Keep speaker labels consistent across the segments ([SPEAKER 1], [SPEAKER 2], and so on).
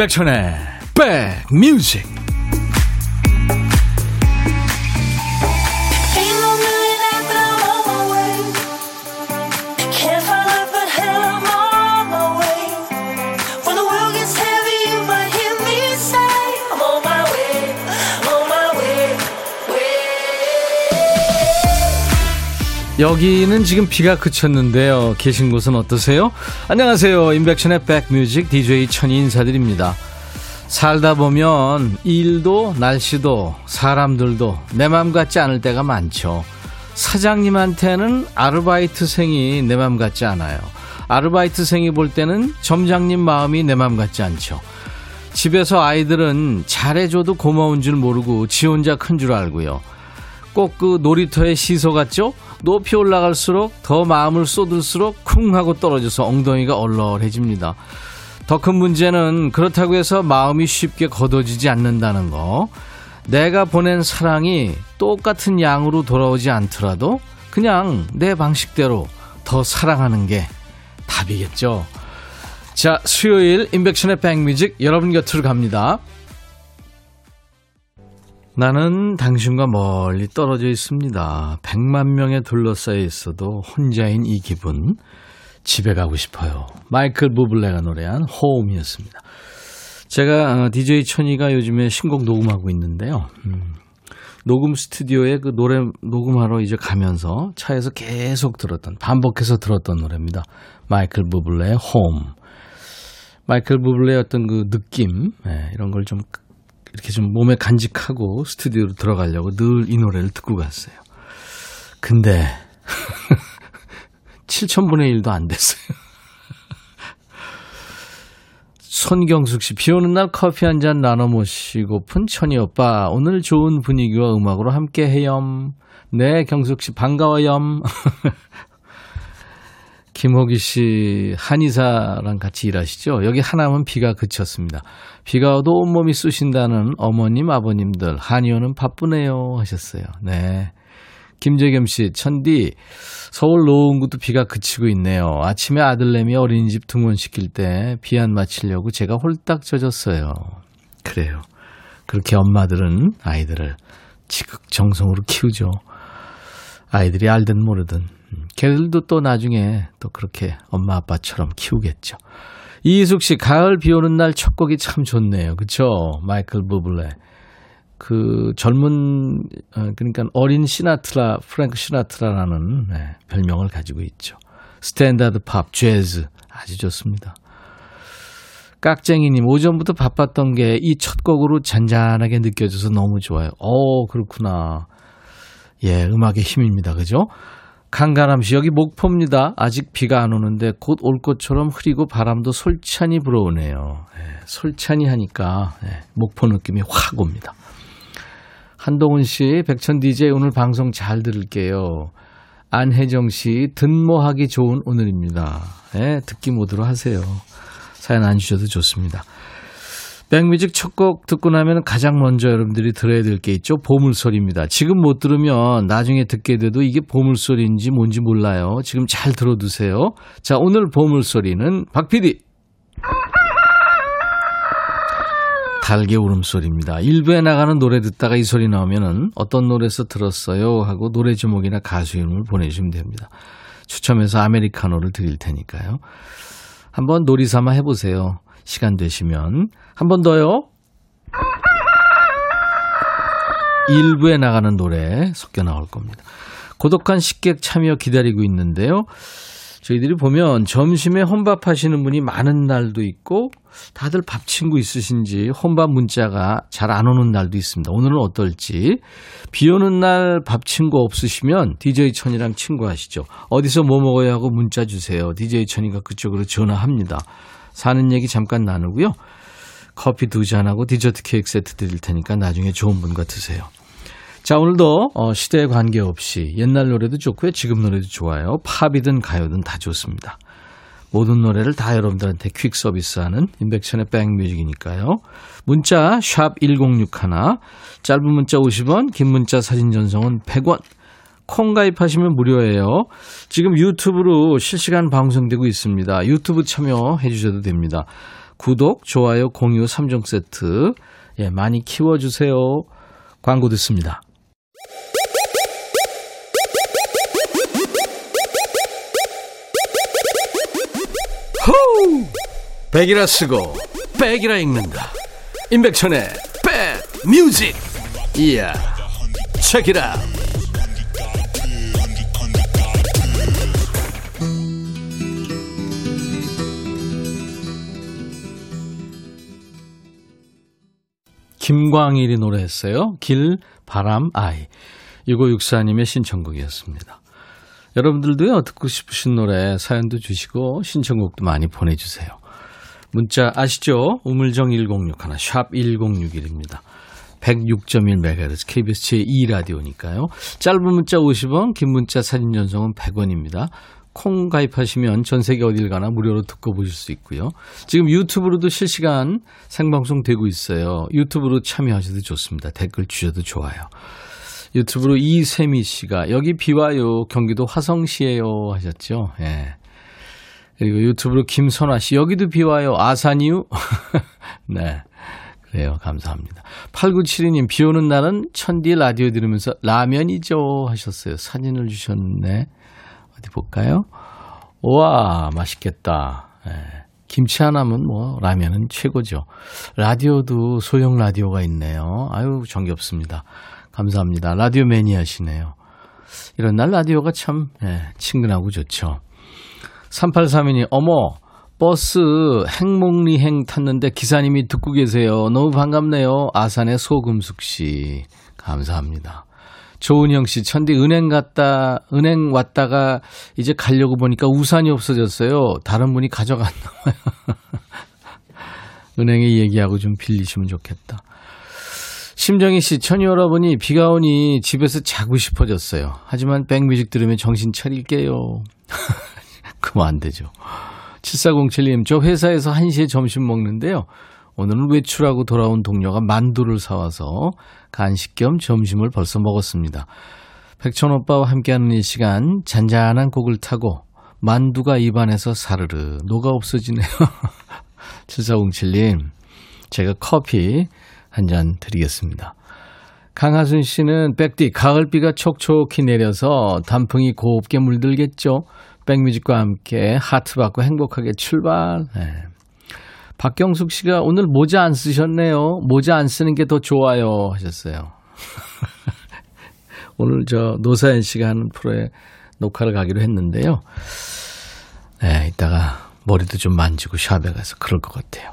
[SPEAKER 1] 임백천의 백뮤직 여기는 지금 비가 그쳤는데요. 계신 곳은 어떠세요? 안녕하세요. 임백천의 백뮤직 DJ 천이 인사드립니다. 살다 보면 일도 날씨도 사람들도 내 맘 같지 않을 때가 많죠. 사장님한테는 아르바이트생이 내 맘 같지 않아요. 아르바이트생이 볼 때는 점장님 마음이 내 맘 같지 않죠. 집에서 아이들은 잘해줘도 고마운 줄 모르고 지 혼자 큰 줄 알고요. 꼭 그 놀이터의 시소 같죠? 높이 올라갈수록 더 마음을 쏟을수록 쿵 하고 떨어져서 엉덩이가 얼얼해집니다. 더 큰 문제는 그렇다고 해서 마음이 쉽게 걷어지지 않는다는 거. 내가 보낸 사랑이 똑같은 양으로 돌아오지 않더라도 그냥 내 방식대로 더 사랑하는 게 답이겠죠. 자, 수요일 인백션의 백뮤직 여러분 곁으로 갑니다. 나는 당신과 멀리 떨어져 있습니다. 100만 명에 둘러싸여 있어도 혼자인 이 기분. 집에 가고 싶어요. 마이클 부블레가 노래한 호음이었습니다. 제가 DJ 어, 천이가 요즘에 신곡 녹음하고 있는데요. 음, 녹음 스튜디오에 그 노래 녹음하러 이제 가면서 차에서 계속 들었던 반복해서 들었던 노래입니다. 마이클 부블레의 홈. 마이클 부블레의 어떤 그 느낌 네, 이런 걸 좀 이렇게 좀 몸에 간직하고 스튜디오로 들어가려고 늘 이 노래를 듣고 갔어요. 근데 7천분의 1도 안 됐어요. 손경숙 씨, 비 오는 날 커피 한 잔 나눠 모시고픈 천이 오빠, 오늘 좋은 분위기와 음악으로 함께 해염. 네, 경숙 씨, 반가워염. 김호기 씨, 한의사랑 같이 일하시죠? 여기 하나면 비가 그쳤습니다. 비가 와도 온몸이 쑤신다는 어머님, 아버님들, 한의원은 바쁘네요. 하셨어요. 네. 김재겸 씨, 천디, 서울 노원구도 비가 그치고 있네요. 아침에 아들내미 어린이집 등원시킬 때 비 안 맞히려고 제가 홀딱 젖었어요. 그래요. 그렇게 엄마들은 아이들을 지극정성으로 키우죠. 아이들이 알든 모르든 걔들도 또 나중에 또 그렇게 엄마 아빠처럼 키우겠죠. 이희숙 씨, 가을 비 오는 날 첫 곡이 참 좋네요. 그쵸? 마이클 부블레. 그 젊은, 어, 그러니까 어린 시나트라, 프랭크 시나트라라는 네, 별명을 가지고 있죠. 스탠다드 팝, 재즈. 아주 좋습니다. 깍쟁이님, 오전부터 바빴던 게 이 첫 곡으로 잔잔하게 느껴져서 너무 좋아요. 어, 그렇구나. 예, 음악의 힘입니다. 그죠? 강가람 씨, 여기 목포입니다. 아직 비가 안 오는데 곧 올 것처럼 흐리고 바람도 솔찬히 불어오네요. 네, 솔찬히 하니까 네, 목포 느낌이 확 옵니다. 한동훈 씨, 백천 DJ 오늘 방송 잘 들을게요. 안혜정 씨, 든모하기 좋은 오늘입니다. 네, 듣기 모드로 하세요. 사연 안 주셔도 좋습니다. 백뮤직 첫 곡 듣고 나면 가장 먼저 여러분들이 들어야 될 게 있죠. 보물소리입니다. 지금 못 들으면 나중에 듣게 돼도 이게 보물소리인지 뭔지 몰라요. 지금 잘 들어두세요. 자, 오늘 보물소리는 박PD. 달개 울음소리입니다. 일부에 나가는 노래 듣다가 이 소리 나오면은 어떤 노래에서 들었어요 하고 노래 제목이나 가수 이름을 보내주시면 됩니다. 추첨해서 아메리카노를 드릴 테니까요. 한번 놀이 삼아 해보세요. 시간 되시면. 한 번 더요. 일부에 나가는 노래 섞여 나올 겁니다. 고독한 식객 참여 기다리고 있는데요. 저희들이 보면 점심에 혼밥 하시는 분이 많은 날도 있고 다들 밥 친구 있으신지 혼밥 문자가 잘 안 오는 날도 있습니다. 오늘은 어떨지 비 오는 날 밥 친구 없으시면 DJ 천이랑 친구하시죠. 어디서 뭐 먹어야 하고 문자 주세요. DJ 천이가 그쪽으로 전화합니다. 사는 얘기 잠깐 나누고요. 커피 두 잔하고 디저트 케이크 세트 드릴 테니까 나중에 좋은 분과 드세요. 자, 오늘도 어, 시대에 관계없이 옛날 노래도 좋고요. 지금 노래도 좋아요. 팝이든 가요든 다 좋습니다. 모든 노래를 다 여러분들한테 퀵 서비스하는 인백션의 백뮤직이니까요. 문자 샵 1061, 짧은 문자 50원, 긴 문자 사진 전송은 100원. 콩 가입하시면 무료예요. 지금 유튜브로 실시간 방송되고 있습니다. 유튜브 참여해 주셔도 됩니다. 구독, 좋아요, 공유 3종 세트. 예, 많이 키워 주세요. 광고 듣습니다. 호우! 백이라 쓰고 백이라 읽는다. 임백천의 백 뮤직. 이야. 책이라. 김광일이 노래했어요. 길, 바람, 아이. 6564님의 신청곡이었습니다. 여러분들도요, 듣고 싶으신 노래 사연도 주시고 신청곡도 많이 보내주세요. 문자 아시죠? 우물정 1061, 샵 1061입니다. 106.1MHz KBS 제2라디오니까요. 짧은 문자 50원, 긴 문자 사진 전송은 100원입니다. 콩 가입하시면 전 세계 어딜 가나 무료로 듣고 보실 수 있고요. 지금 유튜브로도 실시간 생방송 되고 있어요. 유튜브로 참여하셔도 좋습니다. 댓글 주셔도 좋아요. 유튜브로 이세미 씨가 여기 비 와요. 경기도 화성시에요 하셨죠. 예. 그리고 유튜브로 김선아 씨 여기도 비 와요. 아산이유. 네. 그래요. 감사합니다. 8972님 비 오는 날은 천디 라디오 들으면서 라면이죠 하셨어요. 사진을 주셨네. 어디 볼까요? 와 맛있겠다. 예. 김치 하나면 뭐 라면은 최고죠. 라디오도 소형 라디오가 있네요. 아유 정겹습니다. 감사합니다. 라디오 매니아시네요. 이런 날 라디오가 참 예, 친근하고 좋죠. 3832님 어머 버스 행목리행 탔는데 기사님이 듣고 계세요. 너무 반갑네요. 아산의 소금숙 씨. 감사합니다. 조은영 씨, 천디 은행 갔다, 은행 왔다가 이제 가려고 보니까 우산이 없어졌어요. 다른 분이 가져갔나 봐요. 은행에 얘기하고 좀 빌리시면 좋겠다. 심정희 씨, 천이 여러분이 비가 오니 집에서 자고 싶어졌어요. 하지만 백뮤직 들으면 정신 차릴게요. 그만 안 되죠. 7407님, 저 회사에서 1시에 점심 먹는데요. 오늘은 외출하고 돌아온 동료가 만두를 사와서 간식 겸 점심을 벌써 먹었습니다. 백천 오빠와 함께하는 이 시간 잔잔한 곡을 타고 만두가 입안에서 사르르 녹아 없어지네요. 7407님, 제가 커피 한 잔 드리겠습니다. 강하순 씨는 백디 가을비가 촉촉히 내려서 단풍이 곱게 물들겠죠. 백뮤직과 함께 하트 받고 행복하게 출발. 네. 박경숙 씨가 오늘 모자 안 쓰셨네요. 모자 안 쓰는 게 더 좋아요 하셨어요. 오늘 저 노사연 씨가 하는 프로에 녹화를 가기로 했는데요. 네, 이따가 머리도 좀 만지고 샵에 가서 그럴 것 같아요.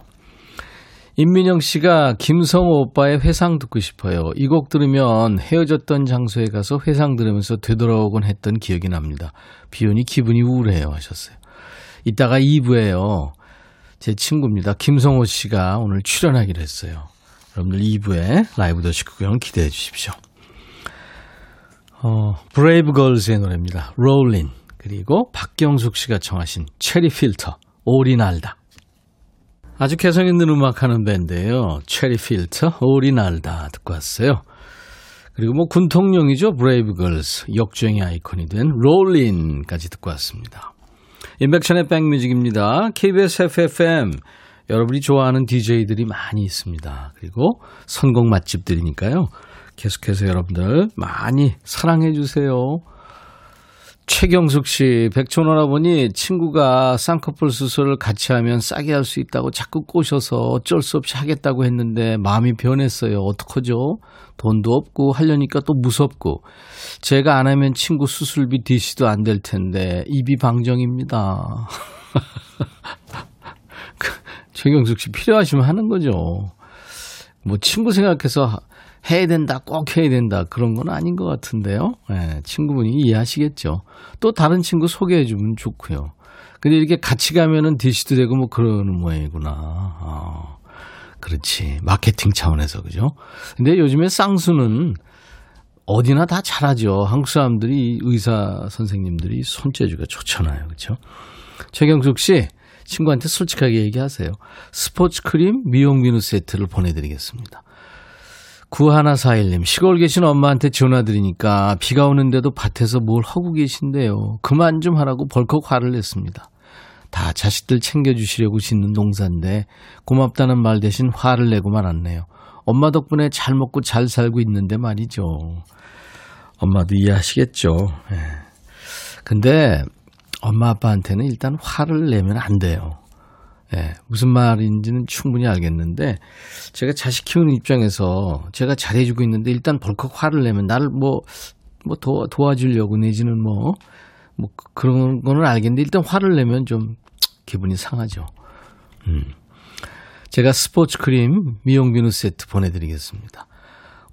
[SPEAKER 1] 임민영 씨가 김성호 오빠의 회상 듣고 싶어요. 이 곡 들으면 헤어졌던 장소에 가서 회상 들으면서 되돌아오곤 했던 기억이 납니다. 비오니 기분이 우울해요 하셨어요. 이따가 2부에요. 제 친구입니다. 김성호 씨가 오늘 출연하기로 했어요. 여러분들 2부에 라이브 도시 구경 기대해 주십시오. 어, 브레이브 걸즈의 노래입니다. Rollin' 그리고 박경숙 씨가 청하신 체리 필터 오리 날다. 아주 개성 있는 음악 하는 밴드예요. 체리 필터 오리 날다 듣고 왔어요. 그리고 뭐 군통령이죠. 브레이브 걸즈 역주행의 아이콘이 된 Rollin'까지 듣고 왔습니다. 인백션의 백뮤직입니다. KBS FFM 여러분이 좋아하는 DJ들이 많이 있습니다. 그리고 선곡 맛집들이니까요. 계속해서 여러분들 많이 사랑해 주세요. 최경숙 씨, 백촌오라보니 친구가 쌍꺼풀 수술을 같이 하면 싸게 할 수 있다고 자꾸 꼬셔서 어쩔 수 없이 하겠다고 했는데 마음이 변했어요. 어떡하죠? 돈도 없고 하려니까 또 무섭고 제가 안 하면 친구 수술비 디시도 안 될 텐데 입이 방정입니다. 최경숙 씨 필요하시면 하는 거죠. 뭐 친구 생각해서 해야 된다, 꼭 해야 된다 그런 건 아닌 것 같은데요. 네, 친구분이 이해하시겠죠. 또 다른 친구 소개해 주면 좋고요. 근데 이렇게 같이 가면은 디시도 되고 뭐 그러는 모양이구나. 아, 그렇지. 마케팅 차원에서 그죠? 근데 요즘에 쌍수는 어디나 다 잘하죠. 한국 사람들이 의사 선생님들이 손재주가 좋잖아요. 그렇죠? 최경숙 씨 친구한테 솔직하게 얘기하세요. 스포츠 크림 미용 비누 세트를 보내드리겠습니다. 9141님, 시골 계신 엄마한테 전화드리니까 비가 오는데도 밭에서 뭘 하고 계신데요. 그만 좀 하라고 벌컥 화를 냈습니다. 다 자식들 챙겨주시려고 짓는 농사인데 고맙다는 말 대신 화를 내고 말았네요. 엄마 덕분에 잘 먹고 잘 살고 있는데 말이죠. 엄마도 이해하시겠죠. 예. 근데 엄마 아빠한테는 일단 화를 내면 안 돼요. 예, 무슨 말인지는 충분히 알겠는데 제가 자식 키우는 입장에서 제가 잘해주고 있는데 일단 벌컥 화를 내면 나를 뭐, 뭐 도, 도와주려고 내지는 뭐, 뭐 그런 거는 알겠는데 일단 화를 내면 좀 기분이 상하죠. 음. 제가 스포츠 크림 미용 비누 세트 보내드리겠습니다.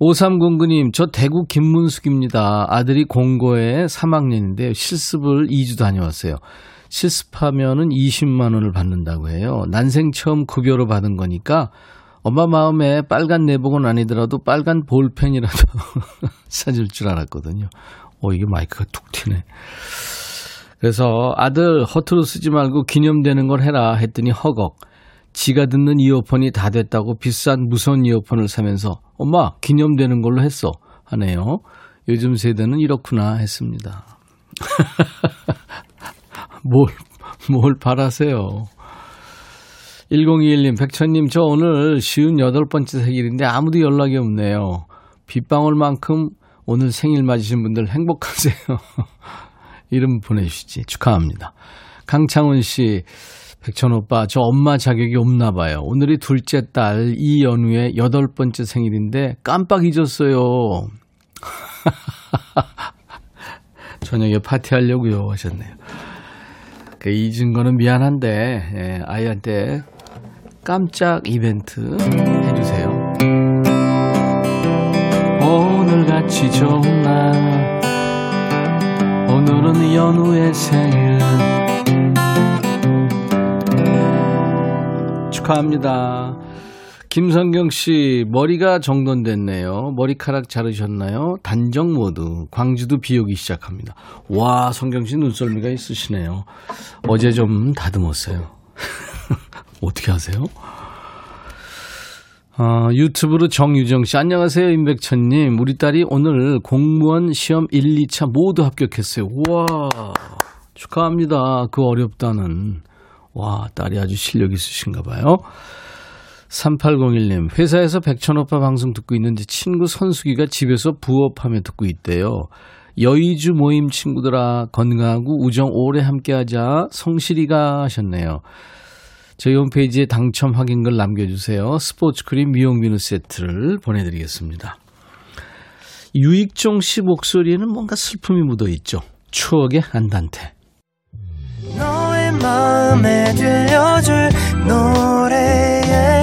[SPEAKER 1] 5309님, 저 대구 김문숙입니다. 아들이 공고에 3학년인데 실습을 2주 다녀왔어요. 실습하면은 20만 원을 받는다고 해요. 난생 처음 급여로 받은 거니까 엄마 마음에 빨간 내복은 아니더라도 빨간 볼펜이라도 사줄 줄 알았거든요. 어, 이게 마이크가 툭 튀네. 그래서 아들 허투루 쓰지 말고 기념되는 걸 해라 했더니 허걱. 지가 듣는 이어폰이 다 됐다고 비싼 무선 이어폰을 사면서 엄마 기념되는 걸로 했어 하네요. 요즘 세대는 이렇구나 했습니다. 뭘, 뭘 바라세요. 1021님, 백천님, 저 오늘 쉬운 여덟 번째 생일인데 아무도 연락이 없네요. 빗방울만큼 오늘 생일 맞으신 분들 행복하세요. 이름 보내주시지. 축하합니다. 강창훈 씨, 백천 오빠, 저 엄마 자격이 없나 봐요. 오늘이 둘째 딸 이연우의 여덟 번째 생일인데 깜빡 잊었어요. 저녁에 파티하려고요 하셨네요. 그 잊은 거는 미안한데 예, 아이한테 깜짝 이벤트 해주세요. 오늘같이 좋은 날 오늘은 연우의 생일 축하합니다. 김성경 씨, 머리가 정돈됐네요. 머리카락 자르셨나요? 단정 모드. 광주도 비 오기 시작합니다. 와, 성경 씨 눈썰미가 있으시네요. 어제 좀 다듬었어요. 어떻게 하세요? 어, 유튜브로 정유정 씨, 안녕하세요. 임백천님. 우리 딸이 오늘 공무원 시험 1, 2차 모두 합격했어요. 우와, 축하합니다. 그 어렵다는. 와, 딸이 아주 실력 있으신가 봐요. 3801님, 회사에서 백천오빠 방송 듣고 있는데 친구 선수기가 집에서 부업하며 듣고 있대요. 여의주 모임 친구들아, 건강하고 우정 오래 함께 하자. 성실이가 하셨네요. 저희 홈페이지에 당첨 확인글 남겨주세요. 스포츠 크림 미용 비누 세트를 보내드리겠습니다. 유익종 씨 목소리에는 뭔가 슬픔이 묻어 있죠. 추억의 안단테. 너의 마음에 들려줄 노래에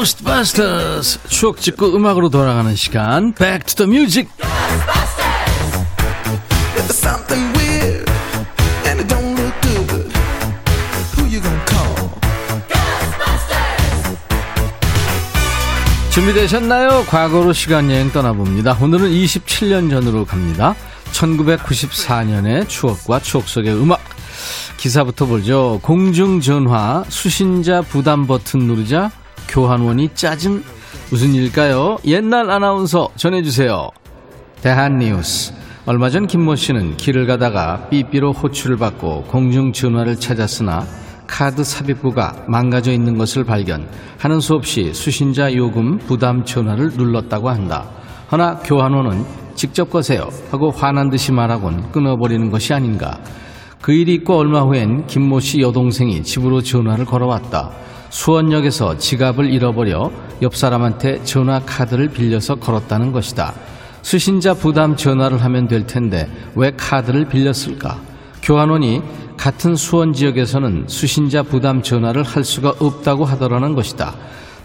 [SPEAKER 1] Ghostbusters 추억 찍고 음악으로 돌아가는 시간 Back to the Music 준비되셨나요? 과거로 시간여행 떠나봅니다. 오늘은 27년 전으로 갑니다. 1994년의 추억과 추억 속의 음악. 기사부터 보죠. 공중전화 수신자 부담 버튼 누르자 교환원이 짜증 무슨 일일까요? 옛날 아나운서 전해주세요. 대한뉴스 얼마 전 김모 씨는 길을 가다가 삐삐로 호출을 받고 공중전화를 찾았으나 카드 삽입부가 망가져 있는 것을 발견 하는 수 없이 수신자 요금 부담 전화를 눌렀다고 한다. 허나 교환원은 직접 거세요 하고 화난 듯이 말하곤 끊어버리는 것이 아닌가. 그 일이 있고 얼마 후엔 김모 씨 여동생이 집으로 전화를 걸어왔다. 수원역에서 지갑을 잃어버려 옆 사람한테 전화 카드를 빌려서 걸었다는 것이다. 수신자 부담 전화를 하면 될 텐데 왜 카드를 빌렸을까? 교환원이 같은 수원 지역에서는 수신자 부담 전화를 할 수가 없다고 하더라는 것이다.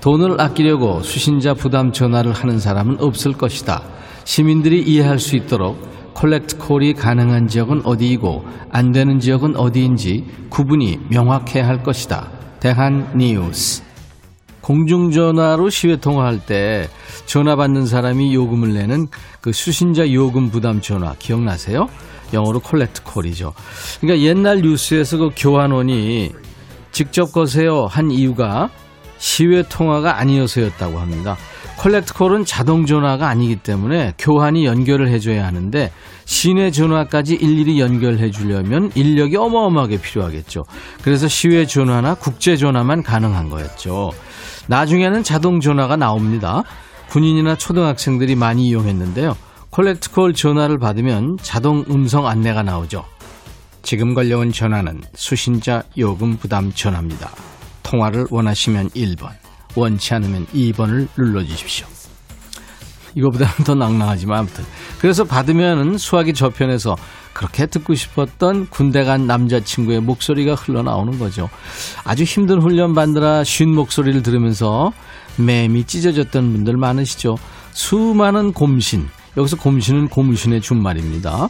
[SPEAKER 1] 돈을 아끼려고 수신자 부담 전화를 하는 사람은 없을 것이다. 시민들이 이해할 수 있도록 콜렉트 콜이 가능한 지역은 어디이고 안 되는 지역은 어디인지 구분이 명확해야 할 것이다. 대한 뉴스. 공중전화로 시외 통화할 때 전화 받는 사람이 요금을 내는 그 수신자 요금 부담 전화 기억나세요? 영어로 콜렉트 콜이죠. 그러니까 옛날 뉴스에서 그 교환원이 직접 거세요 한 이유가 시외 통화가 아니어서였다고 합니다. 콜렉트 콜은 자동 전화가 아니기 때문에 교환이 연결을 해줘야 하는데 시내 전화까지 일일이 연결해 주려면 인력이 어마어마하게 필요하겠죠. 그래서 시외 전화나 국제 전화만 가능한 거였죠. 나중에는 자동 전화가 나옵니다. 군인이나 초등학생들이 많이 이용했는데요. 콜렉트콜 전화를 받으면 자동 음성 안내가 나오죠. 지금 걸려온 전화는 수신자 요금 부담 전화입니다. 통화를 원하시면 1번, 원치 않으면 2번을 눌러주십시오. 이거보다는 더 낭낭하지만 아무튼. 그래서 받으면 수화기 저편에서 그렇게 듣고 싶었던 군대 간 남자친구의 목소리가 흘러나오는 거죠. 아주 힘든 훈련 받느라 쉰 목소리를 들으면서 맴이 찢어졌던 분들 많으시죠. 수많은 곰신, 여기서 곰신은 고무신의 준말입니다.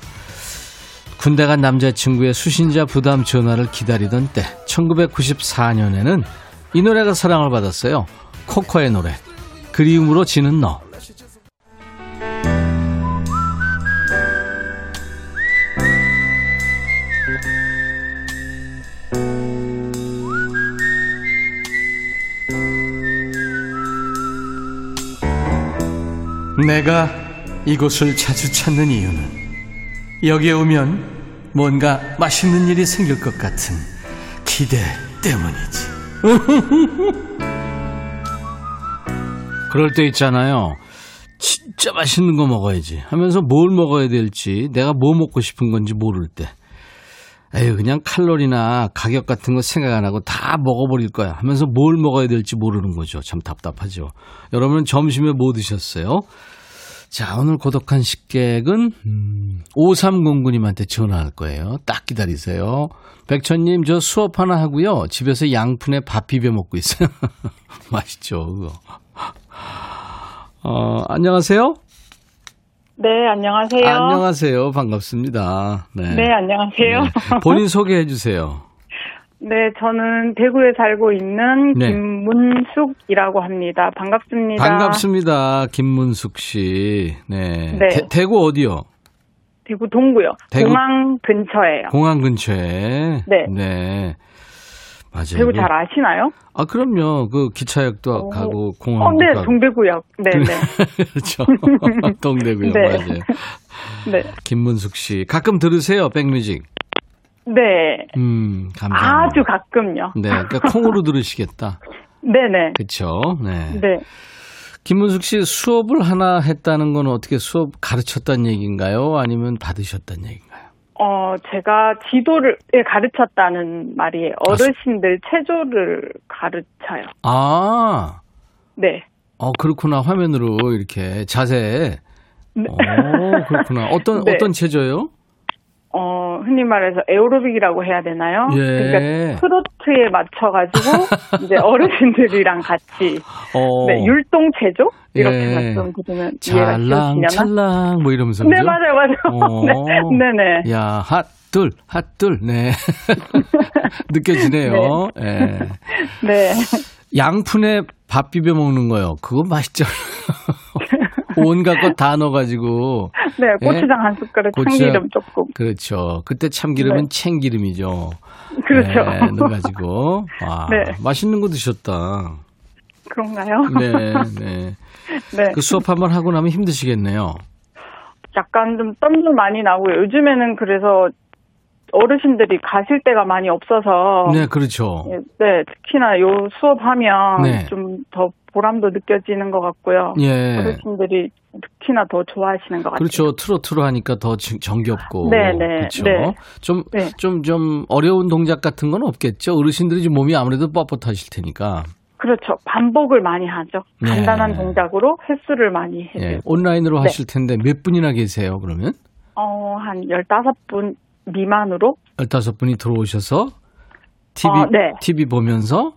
[SPEAKER 1] 군대 간 남자친구의 수신자 부담 전화를 기다리던 때 1994년에는 이 노래가 사랑을 받았어요. 코코의 노래 그리움으로 지는 너 내가 이곳을 자주 찾는 이유는 여기에 오면 뭔가 맛있는 일이 생길 것 같은 기대 때문이지. 그럴 때 있잖아요. 진짜 맛있는 거 먹어야지 하면서 뭘 먹어야 될지 내가 뭐 먹고 싶은 건지 모를 때. 에휴, 그냥 칼로리나 가격 같은 거 생각 안 하고 다 먹어버릴 거야 하면서 뭘 먹어야 될지 모르는 거죠. 참 답답하죠. 여러분은 점심에 뭐 드셨어요? 자, 오늘 고독한 식객은, 음, 5309님한테 전화할 거예요. 딱 기다리세요. 백천님, 저 수업 하나 하고요. 집에서 양푼에 밥 비벼 먹고 있어요. 맛있죠, 그거. 어, 안녕하세요?
[SPEAKER 2] 네, 안녕하세요.
[SPEAKER 1] 안녕하세요. 반갑습니다.
[SPEAKER 2] 네, 네 안녕하세요. 네.
[SPEAKER 1] 본인 소개해 주세요.
[SPEAKER 2] 네, 저는 대구에 살고 있는 네. 김문숙이라고 합니다. 반갑습니다.
[SPEAKER 1] 반갑습니다. 김문숙 씨. 네. 네. 대, 구 어디요?
[SPEAKER 2] 대구 동구요. 대구, 공항 근처에요.
[SPEAKER 1] 공항 근처에.
[SPEAKER 2] 네.
[SPEAKER 1] 네. 맞아요.
[SPEAKER 2] 대구 잘 아시나요?
[SPEAKER 1] 아, 그럼요. 그 기차역도 오. 어. 가고 공항.
[SPEAKER 2] 어, 네, 가고. 동대구역. 네, 네.
[SPEAKER 1] 그렇죠. 동대구역 네. 맞아요. 네. 김문숙 씨. 가끔 들으세요, 백뮤직.
[SPEAKER 2] 네.
[SPEAKER 1] 음, 감사합니다.
[SPEAKER 2] 아주 가끔요.
[SPEAKER 1] 네, 그러니까 콩으로 들으시겠다.
[SPEAKER 2] 네네.
[SPEAKER 1] 그렇죠. 네.
[SPEAKER 2] 네.
[SPEAKER 1] 김문숙 씨 수업을 하나 했다는 건 어떻게 수업 가르쳤다는 얘기인가요? 아니면 받으셨다는 얘기인가요?
[SPEAKER 2] 어, 제가 지도를 예, 가르쳤다는 말이에요. 어르신들 아, 체조를 가르쳐요.
[SPEAKER 1] 아.
[SPEAKER 2] 네.
[SPEAKER 1] 어, 그렇구나. 화면으로 이렇게 자세. 네. 어, 그렇구나. 어떤 네. 어떤 체조요?
[SPEAKER 2] 어, 흔히 말해서 에어로빅이라고 해야 되나요?
[SPEAKER 1] 예.
[SPEAKER 2] 그러니까 트로트에 맞춰가지고 이제 어르신들이랑 같이 어. 네, 율동 체조 이렇게 예. 말씀드리면 쉬우시려나?
[SPEAKER 1] 찰랑 뭐 이러면서
[SPEAKER 2] 네 그죠? 맞아요 맞아요. 어. 네, 네네.
[SPEAKER 1] 야 핫둘 핫둘 네 느껴지네요. 네. 예.
[SPEAKER 2] 네.
[SPEAKER 1] 양푼에 밥 비벼 먹는 거요. 그거 맛있죠. 온갖 것 다 넣어가지고.
[SPEAKER 2] 네, 고추장 예? 한 숟가락, 고추장, 참기름 조금.
[SPEAKER 1] 그렇죠. 그때 참기름은 네. 챙기름이죠.
[SPEAKER 2] 그렇죠.
[SPEAKER 1] 네, 넣어가지고. 와, 네. 맛있는 거 드셨다.
[SPEAKER 2] 그런가요?
[SPEAKER 1] 네, 네. 네. 그 수업 한번 하고 나면 힘드시겠네요.
[SPEAKER 2] 약간 좀 땀도 많이 나고요. 요즘에는 그래서 어르신들이 가실 데가 많이 없어서.
[SPEAKER 1] 네, 그렇죠.
[SPEAKER 2] 네, 특히나 요 수업하면 네. 좀더 보람도 느껴지는 것 같고요. 예. 어르신들이 특히나 더 좋아하시는 것 같아요.
[SPEAKER 1] 그렇죠. 트로트로 하니까 더 정겹고. 네네. 네. 그렇죠. 네. 좀, 네. 좀, 좀 어려운 동작 같은 건 없겠죠. 어르신들이 좀 몸이 아무래도 뻣뻣하실 테니까.
[SPEAKER 2] 그렇죠. 반복을 많이 하죠. 네. 간단한 동작으로 횟수를 많이 해요. 네.
[SPEAKER 1] 온라인으로 네. 하실 텐데 몇 분이나 계세요, 그러면?
[SPEAKER 2] 어, 한 15분 미만으로.
[SPEAKER 1] 15분이 들어오셔서 TV, 어, 네. TV 보면서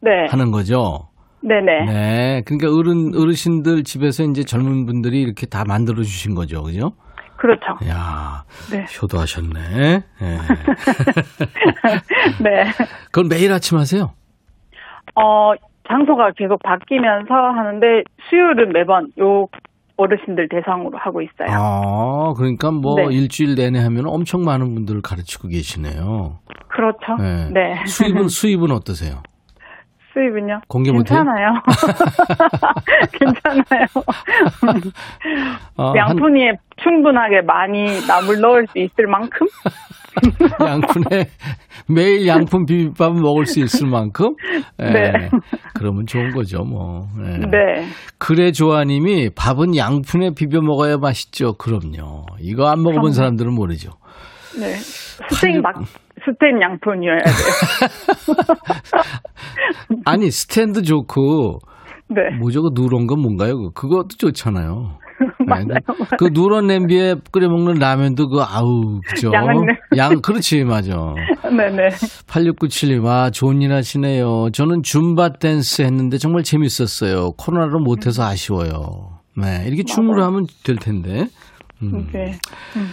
[SPEAKER 1] 네. 하는 거죠.
[SPEAKER 2] 네네.
[SPEAKER 1] 네. 그러니까 어른, 어르신들 집에서 이제 젊은 분들이 이렇게 다 만들어 주신 거죠. 그죠?
[SPEAKER 2] 그렇죠.
[SPEAKER 1] 야, 네. 효도하셨네. 네.
[SPEAKER 2] 네.
[SPEAKER 1] 그건 매일 아침 하세요?
[SPEAKER 2] 어, 장소가 계속 바뀌면서 하는데 수요일은 매번 요 어르신들 대상으로 하고 있어요.
[SPEAKER 1] 아, 그러니까 뭐 네. 일주일 내내 하면 엄청 많은 분들을 가르치고 계시네요.
[SPEAKER 2] 그렇죠. 네. 네.
[SPEAKER 1] 수입은 수입은 어떠세요?
[SPEAKER 2] 수입은요?
[SPEAKER 1] 공개 못해요?
[SPEAKER 2] 괜찮아요. 괜찮아요. 어, 양푼이 한... 충분하게 많이 나물 넣을 수 있을 만큼?
[SPEAKER 1] 양푼에 매일 양푼 비빔밥 먹을 수 있을 만큼? 네. 네. 그러면 좋은 거죠, 뭐. 네. 네. 그래 조아님이 밥은 양푼에 비벼 먹어야 맛있죠. 그럼요. 이거 안 먹어본 그럼요. 사람들은 모르죠.
[SPEAKER 2] 네. 스테이크 막 스텐 양푼이어야 돼요.
[SPEAKER 1] 아니 스탠드 좋고 네. 뭐 저거 누런 건 뭔가요? 그것도 좋잖아요.
[SPEAKER 2] 맞아요. 네.
[SPEAKER 1] 그 누런 냄비에 끓여 먹는 라면도 그 아우 그죠? 양 그렇지 맞아.
[SPEAKER 2] 네네.
[SPEAKER 1] 8697님 와 좋은 일 하시네요. 저는 줌바 댄스 했는데 정말 재밌었어요. 코로나로 못해서 아쉬워요. 네 이렇게 춤으로 하면 될 텐데.
[SPEAKER 2] 음. 네. 음.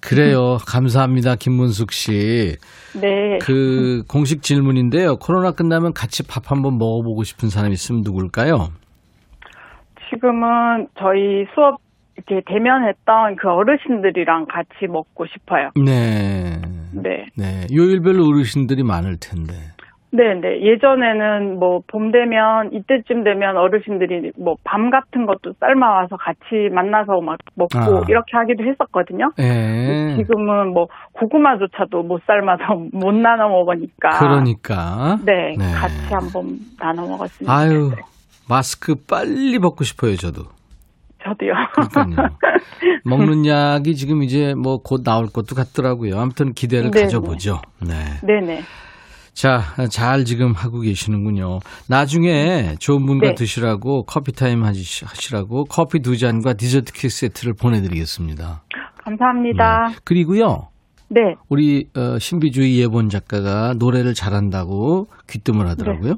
[SPEAKER 1] 그래요. 감사합니다. 김문숙 씨.
[SPEAKER 2] 네.
[SPEAKER 1] 그 공식 질문인데요. 코로나 끝나면 같이 밥 한번 먹어보고 싶은 사람 있으면 누굴까요?
[SPEAKER 2] 지금은 저희 수업 이렇게 대면했던 그 어르신들이랑 같이 먹고 싶어요.
[SPEAKER 1] 네. 네. 네. 요일별로 어르신들이 많을 텐데.
[SPEAKER 2] 네, 네. 예전에는 뭐 봄 되면 이때쯤 되면 어르신들이 뭐 밤 같은 것도 삶아 와서 같이 만나서 막 먹고 아. 이렇게 하기도 했었거든요. 네. 지금은 뭐 고구마조차도 못 삶아서 못 나눠 먹으니까.
[SPEAKER 1] 그러니까.
[SPEAKER 2] 네, 네. 같이 한번 나눠 먹었습니다.
[SPEAKER 1] 아유, 마스크 빨리 벗고 싶어요, 저도.
[SPEAKER 2] 저도요.
[SPEAKER 1] 그러니까요. 먹는 약이 지금 이제 뭐 곧 나올 것도 같더라고요. 아무튼 기대를 네네. 가져보죠. 네.
[SPEAKER 2] 네네.
[SPEAKER 1] 자, 잘 지금 하고 계시는군요. 나중에 좋은 분과 네. 드시라고 커피 타임 하시라고 커피 두 잔과 디저트 케이크 세트를 보내드리겠습니다.
[SPEAKER 2] 감사합니다.
[SPEAKER 1] 네. 그리고요.
[SPEAKER 2] 네.
[SPEAKER 1] 우리 어, 신비주의 예본 작가가 노래를 잘한다고 귀뜸을 하더라고요.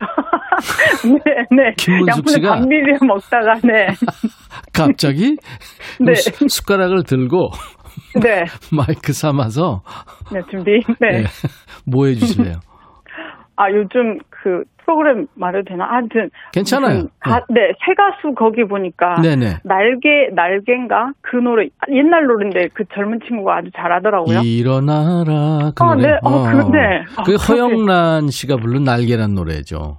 [SPEAKER 2] 네, 네.
[SPEAKER 1] 김문숙 씨가
[SPEAKER 2] 감미를 먹다가 네.
[SPEAKER 1] 갑자기 네. 숟가락을 들고
[SPEAKER 2] 네.
[SPEAKER 1] 마이크 삼아서.
[SPEAKER 2] 네, 준비. 네. 네.
[SPEAKER 1] 뭐 해주실래요?
[SPEAKER 2] 아, 요즘 그 프로그램 말해도 되나? 하여튼.
[SPEAKER 1] 괜찮아요.
[SPEAKER 2] 가, 네. 네, 새 가수 거기 보니까. 네네. 날개, 날개인가? 그 노래, 옛날 노래인데 그 젊은 친구가 아주 잘하더라고요.
[SPEAKER 1] 일어나라. 그
[SPEAKER 2] 아,
[SPEAKER 1] 노래.
[SPEAKER 2] 네. 어, 어. 그, 네.
[SPEAKER 1] 그 아, 허영란 씨가 부른 날개란 노래죠.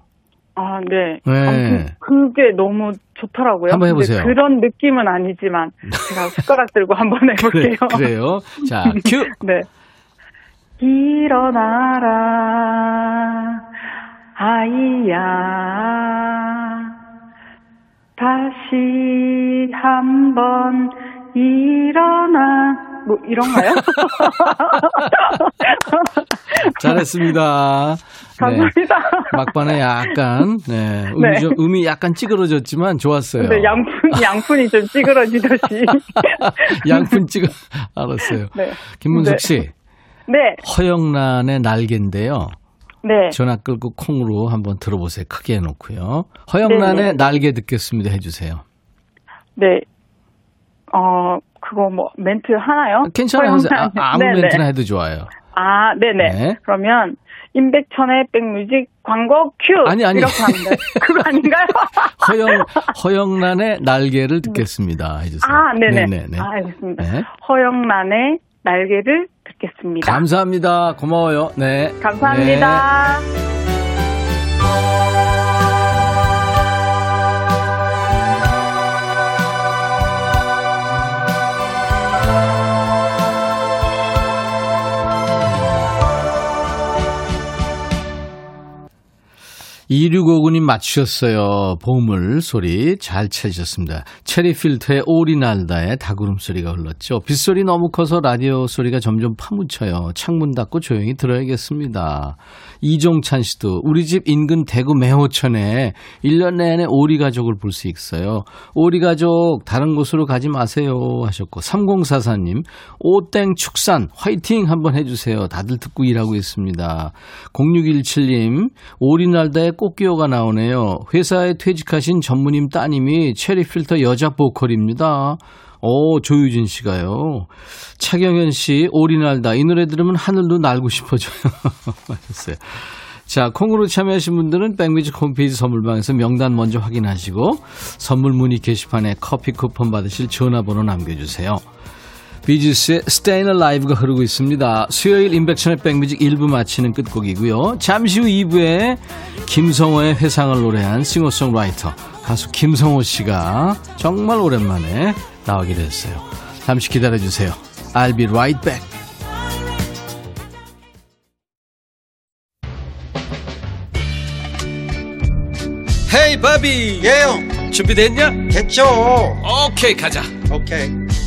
[SPEAKER 2] 아, 네. 네. 아무튼 그게 너무 좋더라고요.
[SPEAKER 1] 한번 해보세요.
[SPEAKER 2] 그런 느낌은 아니지만 제가 숟가락 들고 한번 해볼게요.
[SPEAKER 1] 그래, 그래요. 자, 큐.
[SPEAKER 2] 네. 일어나라, 아이야. 다시 한번 일어나. 뭐 이런가요?
[SPEAKER 1] 잘했습니다.
[SPEAKER 2] 감사합니다. 네.
[SPEAKER 1] 막판에 약간 네, 음이, 네. 좀, 음이 약간 찌그러졌지만 좋았어요.
[SPEAKER 2] 네, 양푼 양푼이 좀 찌그러지듯이.
[SPEAKER 1] 양푼 찌그 알았어요. 네. 김문숙 씨.
[SPEAKER 2] 네.
[SPEAKER 1] 허영란의 날개인데요.
[SPEAKER 2] 네.
[SPEAKER 1] 전화 끌고 콩으로 한번 들어보세요. 크게 해놓고요. 허영란의 네네. 날개 듣겠습니다. 해주세요.
[SPEAKER 2] 네. 어, 그거 뭐 멘트 하나요?
[SPEAKER 1] 괜찮아요. 아, 무 멘트나 해도 좋아요.
[SPEAKER 2] 아, 네네. 네. 그러면 임백천의 백뮤직 광고 큐.
[SPEAKER 1] 아니 아니.
[SPEAKER 2] 이렇게 하는데 그거 아닌가요?
[SPEAKER 1] 허영 허영란의 날개를 듣겠습니다. 해주세요.
[SPEAKER 2] 아, 네네. 네네. 아, 알겠습니다. 네. 허영란의 날개를 듣겠습니다.
[SPEAKER 1] 감사합니다. 고마워요. 네.
[SPEAKER 2] 감사합니다. 네.
[SPEAKER 1] 2659님 맞추셨어요. 보물 소리 잘 찾으셨습니다. 체리 필터의 오리날다의 다구름 소리가 흘렀죠. 빗소리 너무 커서 라디오 소리가 점점 파묻혀요. 창문 닫고 조용히 들어야겠습니다. 이종찬 씨도 우리 집 인근 대구 매호천에 1년 내내 오리 가족을 볼 수 있어요. 오리 가족 다른 곳으로 가지 마세요 하셨고 3044님 오땡 축산 화이팅 한번 해주세요. 다들 듣고 일하고 있습니다. 0617님 오리날다의 꽃기호가 나오네요. 회사에 퇴직하신 전무님 따님이 체리 필터 여자 보컬입니다. 오, 조유진 씨가요. 차경현 씨, 오리 날다. 이 노래 들으면 하늘도 날고 싶어져요. 하셨어요. 자, 콩으로 참여하신 분들은 백뮤직 홈페이지 선물방에서 명단 먼저 확인하시고 선물 문의 게시판에 커피 쿠폰 받으실 전화번호 남겨주세요. 비지스의 Stayin' Alive가 흐르고 있습니다. 수요일 인백션의 백뮤직 1부 마치는 끝곡이고요. 잠시 후 2부에 김성호의 회상을 노래한 싱어송라이터 가수 김성호 씨가 정말 오랜만에 나오기로 했어요. 잠시 기다려주세요. I'll be right back.
[SPEAKER 3] 헤이 바비
[SPEAKER 4] 예영
[SPEAKER 3] 준비됐냐?
[SPEAKER 4] 됐죠
[SPEAKER 3] 오케이 가자
[SPEAKER 4] 오케이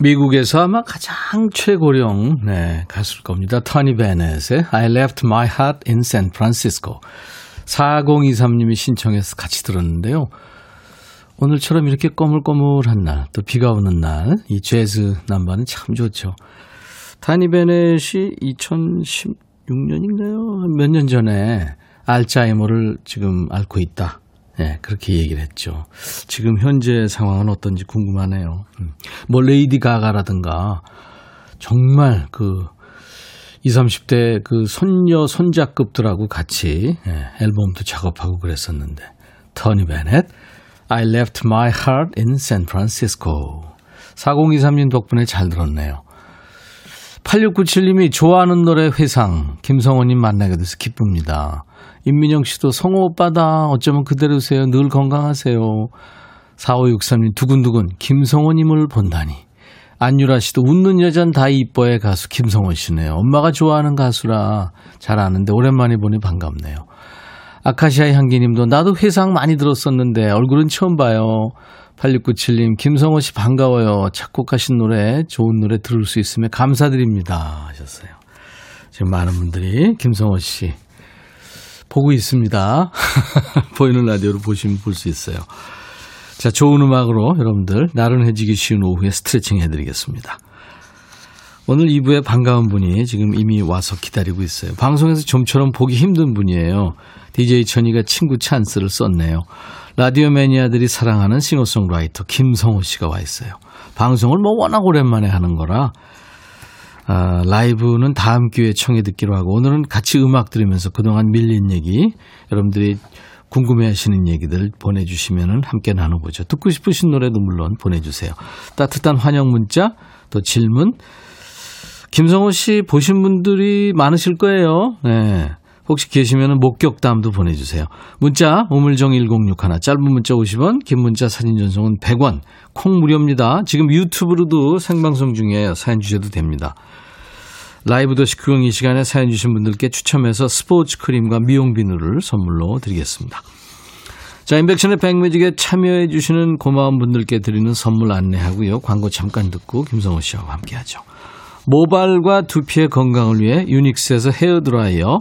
[SPEAKER 1] 미국에서 아마 가장 최고령 네, 가수일 겁니다. 토니 베넷의 I Left My Heart in San Francisco. 4023님이 신청해서 같이 들었는데요. 오늘처럼 이렇게 꺼물꺼물한 날, 또 비가 오는 날, 이 재즈 남반은 참 좋죠. 타니 베넷이 2016년인가요? 몇 년 전에 알츠하이머를 지금 앓고 있다. 네, 그렇게 얘기를 했죠. 지금 현재 상황은 어떤지 궁금하네요. 음. 뭐 레이디 가가라든가 정말 그 20, 30대 그 손녀 손자급들하고 같이 예, 앨범도 작업하고 그랬었는데 터니 베넷 I left my heart in San Francisco 4023님 덕분에 잘 들었네요. 8697님이 좋아하는 노래 회상 김성호님 만나게 돼서 기쁩니다. 임민영 씨도 성호 오빠다. 어쩌면 그대로세요. 늘 건강하세요. 4563님 두근두근 김성호님을 본다니. 안유라 씨도 웃는 여잔 다 이뻐의 가수 김성호 씨네요. 엄마가 좋아하는 가수라 잘 아는데 오랜만에 보니 반갑네요. 아카시아의 향기님도 나도 회상 많이 들었었는데 얼굴은 처음 봐요. 8697님 김성호 씨 반가워요. 작곡하신 노래 좋은 노래 들을 수 있으면 감사드립니다 하셨어요. 지금 많은 분들이 김성호 씨 보고 있습니다. 보이는 라디오로 보시면 볼 수 있어요. 자, 좋은 음악으로 여러분들 나른해지기 쉬운 오후에 스트레칭 해드리겠습니다. 오늘 2부에 반가운 분이 지금 이미 와서 기다리고 있어요. 방송에서 좀처럼 보기 힘든 분이에요. DJ 천이가 친구 찬스를 썼네요. 라디오 매니아들이 사랑하는 싱어송라이터 김성호 씨가 와 있어요. 방송을 뭐 워낙 오랜만에 하는 거라 아, 라이브는 다음 기회에 청해 듣기로 하고 오늘은 같이 음악 들으면서 그동안 밀린 얘기 여러분들이 궁금해 하시는 얘기들 보내주시면 함께 나눠보죠. 듣고 싶으신 노래도 물론 보내주세요. 따뜻한 환영 문자, 또 질문. 김성호 씨 보신 분들이 많으실 거예요. 네. 혹시 계시면 목격담도 보내주세요. 문자 우물정 1061 짧은 문자 50원 긴 문자 사진 전송은 100원 콩 무료입니다. 지금 유튜브로도 생방송 중에 사연 주셔도 됩니다. 라이브 도시 구경 이 시간에 사연 주신 분들께 추첨해서 스포츠 크림과 미용 비누를 선물로 드리겠습니다. 자, 임백천의 백뮤직에 참여해 주시는 고마운 분들께 드리는 선물 안내하고요. 광고 잠깐 듣고 김성호 씨와 함께하죠. 모발과 두피의 건강을 위해 유닉스에서 헤어드라이어,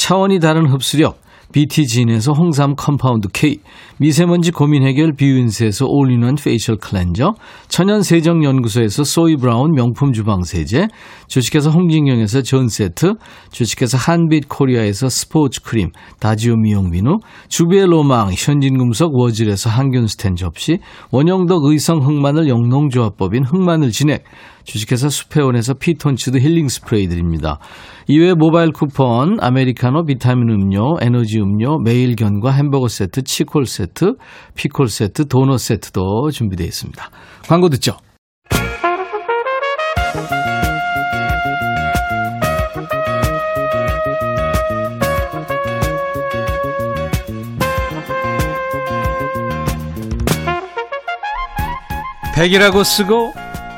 [SPEAKER 1] 차원이 다른 흡수력, BT진에서 홍삼 compound K, 미세먼지 고민 해결 비윈스에서 all-in-one facial cleanser, 천연 세정 연구소에서 소이 브라운 명품 주방 세제, 주식회사 홍진경에서 전 세트, 주식회사 한빛 코리아에서 스포츠 크림, 다지오 미용 비누, 주부의 로망 현진금속 워즐에서 항균 스텐 접시, 원형덕 의성 흑마늘 영농조합법인 흑마늘 진액, 주식회사 수페온에서 피톤치드 힐링 스프레이 드립니다. 이외에 모바일 쿠폰, 아메리카노, 비타민 음료, 에너지 음료, 매일견과 햄버거 세트, 치콜 세트, 피콜 세트, 도넛 세트도 준비되어 있습니다. 광고 듣죠? 백이라고 쓰고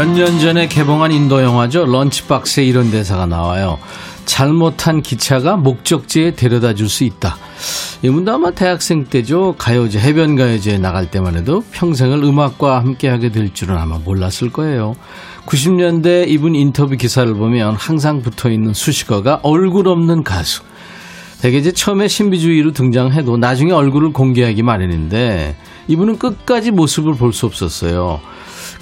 [SPEAKER 1] 몇 년 전에 개봉한 인도 영화죠. 런치박스에 이런 대사가 나와요. 잘못한 기차가 목적지에 데려다 줄 수 있다. 이분도 아마 대학생 때죠. 가요제, 해변가요제에 나갈 때만 해도 평생을 음악과 함께 하게 될 줄은 아마 몰랐을 거예요. 90년대 이분 인터뷰 기사를 보면 항상 붙어 있는 수식어가 얼굴 없는 가수. 대개 이제 처음에 신비주의로 등장해도 나중에 얼굴을 공개하기 마련인데 이분은 끝까지 모습을 볼 수 없었어요.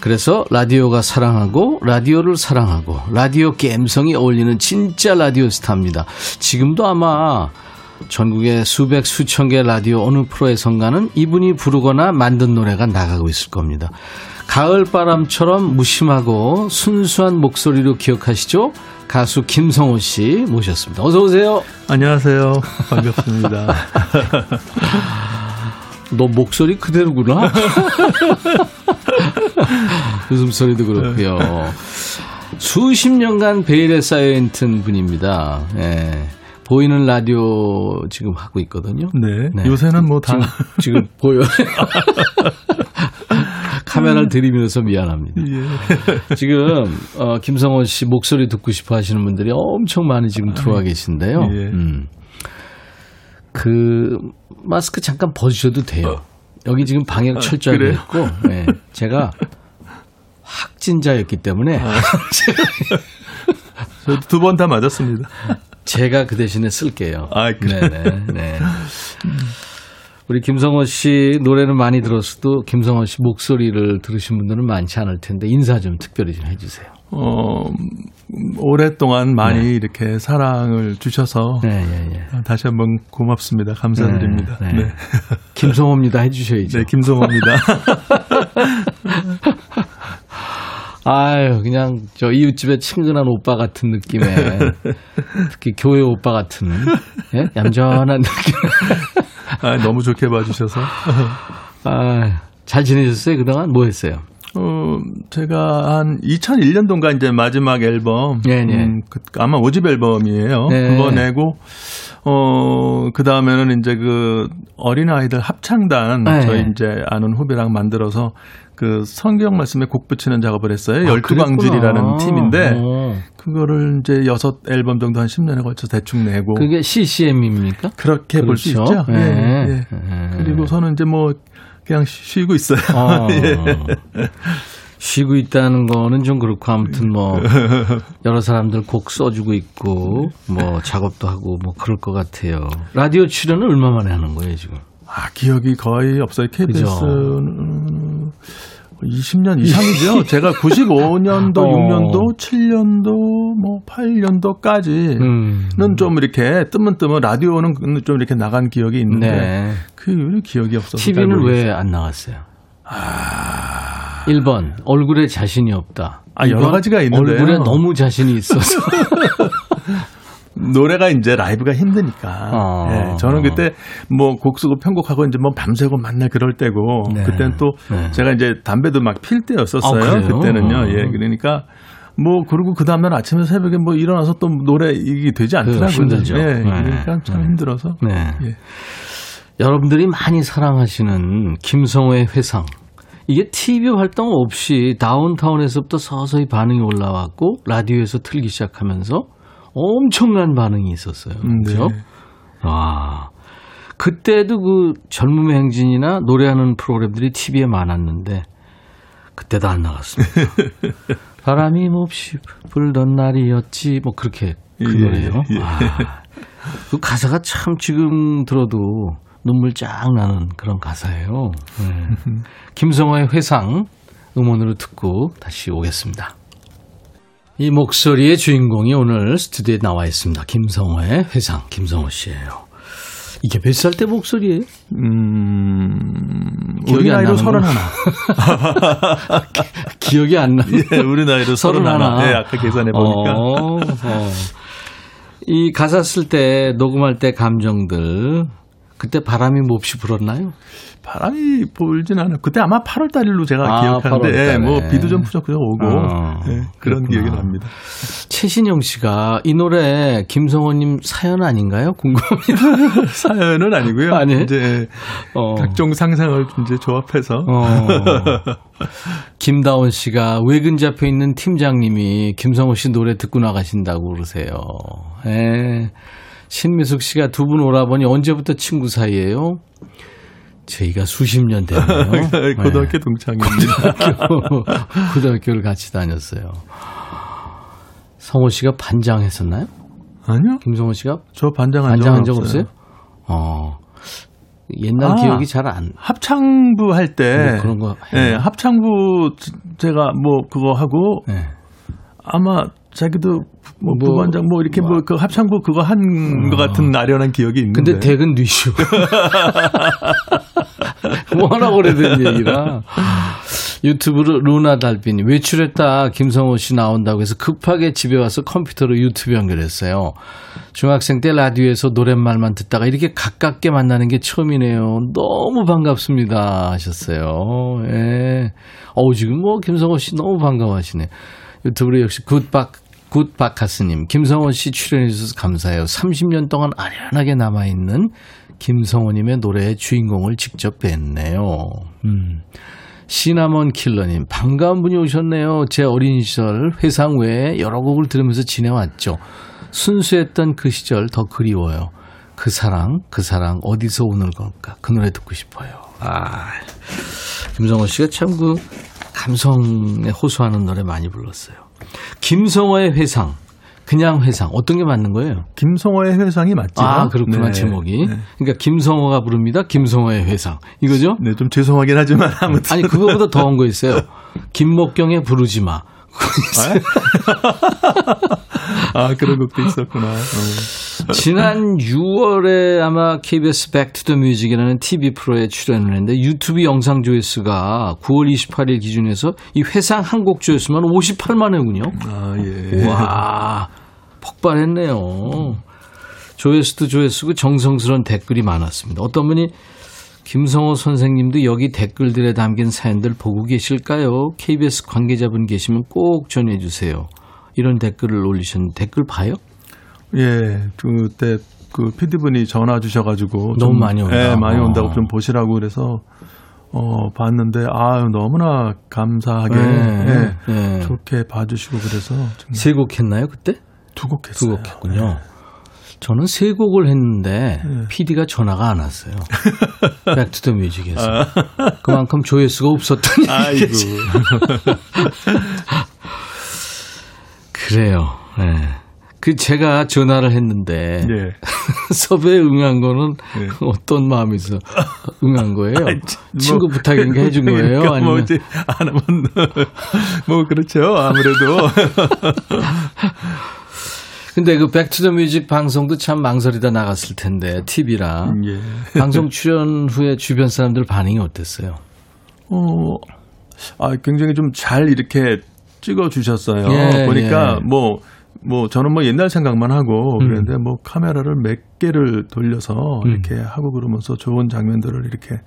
[SPEAKER 1] 그래서 라디오가 사랑하고 라디오를 사랑하고 라디오 감성이 어울리는 진짜 라디오 스타입니다. 지금도 아마 전국의 수백 수천 개 라디오 어느 프로에선가는 이분이 부르거나 만든 노래가 나가고 있을 겁니다. 가을 바람처럼 무심하고 순수한 목소리로 기억하시죠? 가수 김성호 씨 모셨습니다. 어서 오세요.
[SPEAKER 5] 안녕하세요. 반갑습니다.
[SPEAKER 1] 너 목소리 그대로구나. 웃음소리도 그렇고요. 수십 년간 베일에 쌓여있는 분입니다. 예. 보이는 라디오 지금 하고 있거든요.
[SPEAKER 5] 네. 네. 요새는 뭐 다.
[SPEAKER 1] 지금, 지금 보여요. 카메라를 들이면서 미안합니다. 예. 지금 어, 김성원 씨 목소리 듣고 싶어 하시는 분들이 엄청 많이 지금 들어와 계신데요. 예. 음. 그 마스크 잠깐 벗으셔도 돼요. 어. 여기 지금 방역 아, 철저하게 아, 했고 네, 제가 확진자였기 때문에 아.
[SPEAKER 5] 저도 두 번 다 맞았습니다.
[SPEAKER 1] 제가 그 대신에 쓸게요.
[SPEAKER 5] 아, 그래. 네네. 네.
[SPEAKER 1] 우리 김성호 씨 노래는 많이 들었어도 김성호 씨 목소리를 들으신 분들은 많지 않을 텐데 인사 좀 특별히 좀 해주세요. 어,
[SPEAKER 5] 오랫동안 많이 네. 이렇게 사랑을 주셔서 네, 예, 예. 다시 한번 고맙습니다. 감사드립니다. 네, 네. 네.
[SPEAKER 1] 김성호입니다. 해주셔야죠.
[SPEAKER 5] 네, 김성호입니다.
[SPEAKER 1] 아유, 그냥 저 이웃집의 친근한 오빠 같은 느낌의 특히 교회 오빠 같은 예? 얌전한 느낌.
[SPEAKER 5] 아, 너무 좋게 봐주셔서.
[SPEAKER 1] 아, 잘 지내셨어요? 그동안 뭐 했어요?
[SPEAKER 5] 어, 제가 한 2001년도인가 이제 마지막 앨범. 네, 네. 음, 그, 아마 5집 앨범이에요. 네. 그거 내고, 어, 그 다음에는 이제 그 어린아이들 합창단, 네. 저희 이제 아는 후배랑 만들어서 그 성경 말씀에 곡 붙이는 작업을 했어요. 아, 열두광질이라는 팀인데, 오. 그거를 이제 여섯 앨범 정도 한 10년에 걸쳐 대충 내고.
[SPEAKER 1] 그게 CCM입니까?
[SPEAKER 5] 그렇게 볼수 있죠. 네. 예, 예. 그리고 저는 이제 뭐 그냥 쉬고 있어요. 아, 예.
[SPEAKER 1] 쉬고 있다는 거는 좀 그렇고 아무튼 뭐 여러 사람들 곡 써주고 있고 뭐 작업도 하고 뭐 그럴 것 같아요. 라디오 출연은 얼마 만에 하는 거예요 지금?
[SPEAKER 5] 아 기억이 거의 없어요. KBS는 20년 이상이죠. 제가 95년도, 어. 6년도, 7년도, 뭐 8년도까지는 음. 좀 이렇게 뜨문뜨문 라디오는 좀 이렇게 나간 기억이 있는데 네. 그 기억이 없어서
[SPEAKER 1] TV는 왜 안 나갔어요? 아. 1번 얼굴에 자신이 없다.
[SPEAKER 5] 아 여러 가지가 있는데
[SPEAKER 1] 얼굴에 너무 자신이 있어서
[SPEAKER 5] 노래가 이제 라이브가 힘드니까. 어. 네, 저는 그때 뭐 곡 쓰고 편곡하고 이제 뭐 밤새고 만날 그럴 때고 네. 그때는 또 네. 제가 이제 담배도 막 필 때였었어요. 아, 그때는요. 예, 그러니까 뭐 그리고 그 다음날 아침에 새벽에 뭐 일어나서 또 노래 이게 되지 않더라고요.
[SPEAKER 1] 힘들죠.
[SPEAKER 5] 예, 네. 그러니까 참 네. 힘들어서. 네. 예.
[SPEAKER 1] 여러분들이 많이 사랑하시는 김성호의 회상. 이게 TV 활동 없이 다운타운에서부터 서서히 반응이 올라왔고 라디오에서 틀기 시작하면서 엄청난 반응이 있었어요. 음, 네. 그죠? 아. 그때도 그 젊음의 행진이나 노래하는 프로그램들이 TV에 많았는데 그때도 안 나갔습니다. 바람이 몹시 불던 날이었지 뭐 그렇게 그 예, 노래요. 예. 아, 그 가사가 참 지금 들어도 눈물 쫙 나는 그런 가사예요. 네. 김성화의 회상 음원으로 듣고 다시 오겠습니다. 이 목소리의 주인공이 오늘 스튜디오에 나와 있습니다. 김성화의 회상, 김성호 씨예요. 이게 몇 살 때 목소리예요?
[SPEAKER 5] 음, 기억이 우리 나이로 서른 하나.
[SPEAKER 1] 기억이 안 나.
[SPEAKER 5] 예, 우리 나이로 서른 하나. 예, 아까 계산해 보니까. 어, 어.
[SPEAKER 1] 이 가사 쓸 때 녹음할 때 감정들 그때 바람이 몹시 불었나요?
[SPEAKER 5] 바람이 불진 않아요. 그때 아마 8월 달일로 제가 아, 기억하는데, 예, 뭐 비도 좀 푸적푸적 오고 어, 예, 그런 기억이 납니다.
[SPEAKER 1] 최신영 씨가 이 노래 김성호님 사연 아닌가요? 궁금합니다.
[SPEAKER 5] 사연은 아니고요. 아니 이제 어. 각종 상상을 이제 조합해서. 어.
[SPEAKER 1] 김다원 씨가 외근 잡혀 있는 팀장님이 김성호 씨 노래 듣고 나가신다고 그러세요. 예. 신미숙 씨가 두 분 오라버니 언제부터 친구 사이예요? 저희가 수십 년 됐네요.
[SPEAKER 5] 고등학교 네. 동창입니다.
[SPEAKER 1] 고등학교, 고등학교를 같이 다녔어요. 성호 씨가 반장했었나요?
[SPEAKER 5] 아니요.
[SPEAKER 1] 김성호 씨가
[SPEAKER 5] 저 반장한
[SPEAKER 1] 반장한 적 없어요? 어. 옛날 아, 기억이 잘 안.
[SPEAKER 5] 합창부 할 때. 뭐 그런 거. 예, 네, 합창부 제가 뭐 그거 하고. 네. 아마 자기도 뭐, 뭐 부반장 뭐 이렇게 뭐 그 합창부 그거 한것 어. 같은 아련한 기억이 있는데.
[SPEAKER 1] 근데 댁은 뉘슈. 뭐 하나 오래된 얘기라. 유튜브로 루나 달빈이 외출했다 김성호 씨 나온다고 해서 급하게 집에 와서 컴퓨터로 유튜브 연결했어요. 중학생 때 라디오에서 노랫말만 듣다가 이렇게 가깝게 만나는 게 처음이네요. 너무 반갑습니다 하셨어요. 예. 어우 지금 뭐 김성호 씨 너무 반가워하시네. 유튜브로 역시 굿박 굿바카스님, 김성원 씨 출연해주셔서 감사해요. 30년 동안 아련하게 남아있는 김성원님의 노래의 주인공을 직접 뵀네요. 음. 시나몬 킬러님, 반가운 분이 오셨네요. 제 어린 시절 회상 외에 여러 곡을 들으면서 지내왔죠. 순수했던 그 시절 더 그리워요. 그 사랑, 그 사랑 어디서 오는 걸까? 그 노래 듣고 싶어요. 아, 김성원 씨가 참 그 감성에 호소하는 노래 많이 불렀어요. 김성호의 회상. 그냥 회상 어떤 게 맞는 거예요?
[SPEAKER 5] 김성호의 회상이 맞죠.
[SPEAKER 1] 아 그렇구나 네. 제목이. 네. 그러니까 김성호가 부릅니다. 김성호의 회상 이거죠?
[SPEAKER 5] 네, 좀 죄송하긴 하지만 아무튼
[SPEAKER 1] 아니 그거보다 더한 거 있어요. 김목경의 부르지 마.
[SPEAKER 5] 아, 그런 것도 있었구나. 어.
[SPEAKER 1] 지난 6월에 아마 KBS Back to the Music이라는 TV 프로에 출연을 했는데 유튜브 영상 조회수가 9월 28일 기준에서 이 회상 한 곡 조회수만 58만 회군요. 아, 예. 와, 폭발했네요. 조회수도 조회수고 정성스러운 댓글이 많았습니다. 어떤 분이 김성호 선생님도 여기 댓글들에 담긴 사연들 보고 계실까요? KBS 관계자분 계시면 꼭 전해주세요. 이런 댓글을 올리셨는데 댓글 봐요?
[SPEAKER 5] 예, 그때 그 PD분이 전화 주셔가지고
[SPEAKER 1] 너무 많이 온다.
[SPEAKER 5] 예, 많이 온다고 어. 좀 보시라고 그래서 어 봤는데 아 너무나 감사하게 네, 예, 네. 좋게 봐주시고 그래서
[SPEAKER 1] 세 곡 했나요 그때?
[SPEAKER 5] 두 곡 했어요.
[SPEAKER 1] 두곡 했군요. 네. 저는 세 곡을 했는데 네. PD가 전화가 안 왔어요. Back to the Music에서. 아. 그만큼 조회수가 없었던 얘기죠. 그래요. 네. 그 제가 전화를 했는데 네. 섭외 응한 거는 네. 어떤 마음에서 응한 거예요? 뭐, 친구 부탁인가 해준 거예요? 그러니까 아니면
[SPEAKER 5] 뭐안 하면 뭐 그렇죠 아무래도
[SPEAKER 1] 근데 그 Back to the Music 방송도 참 망설이다 나갔을 텐데 TV랑 음, 예. 방송 출연 후에 주변 사람들 반응이 어땠어요?
[SPEAKER 5] 어, 아 굉장히 좀 잘 이렇게 찍어 주셨어요. 예, 보니까 예. 뭐뭐 뭐 저는 뭐 옛날 생각만 하고 음. 그랬는데 뭐 카메라를 몇 개를 돌려서 음. 이렇게 하고 그러면서 좋은 장면들을 이렇게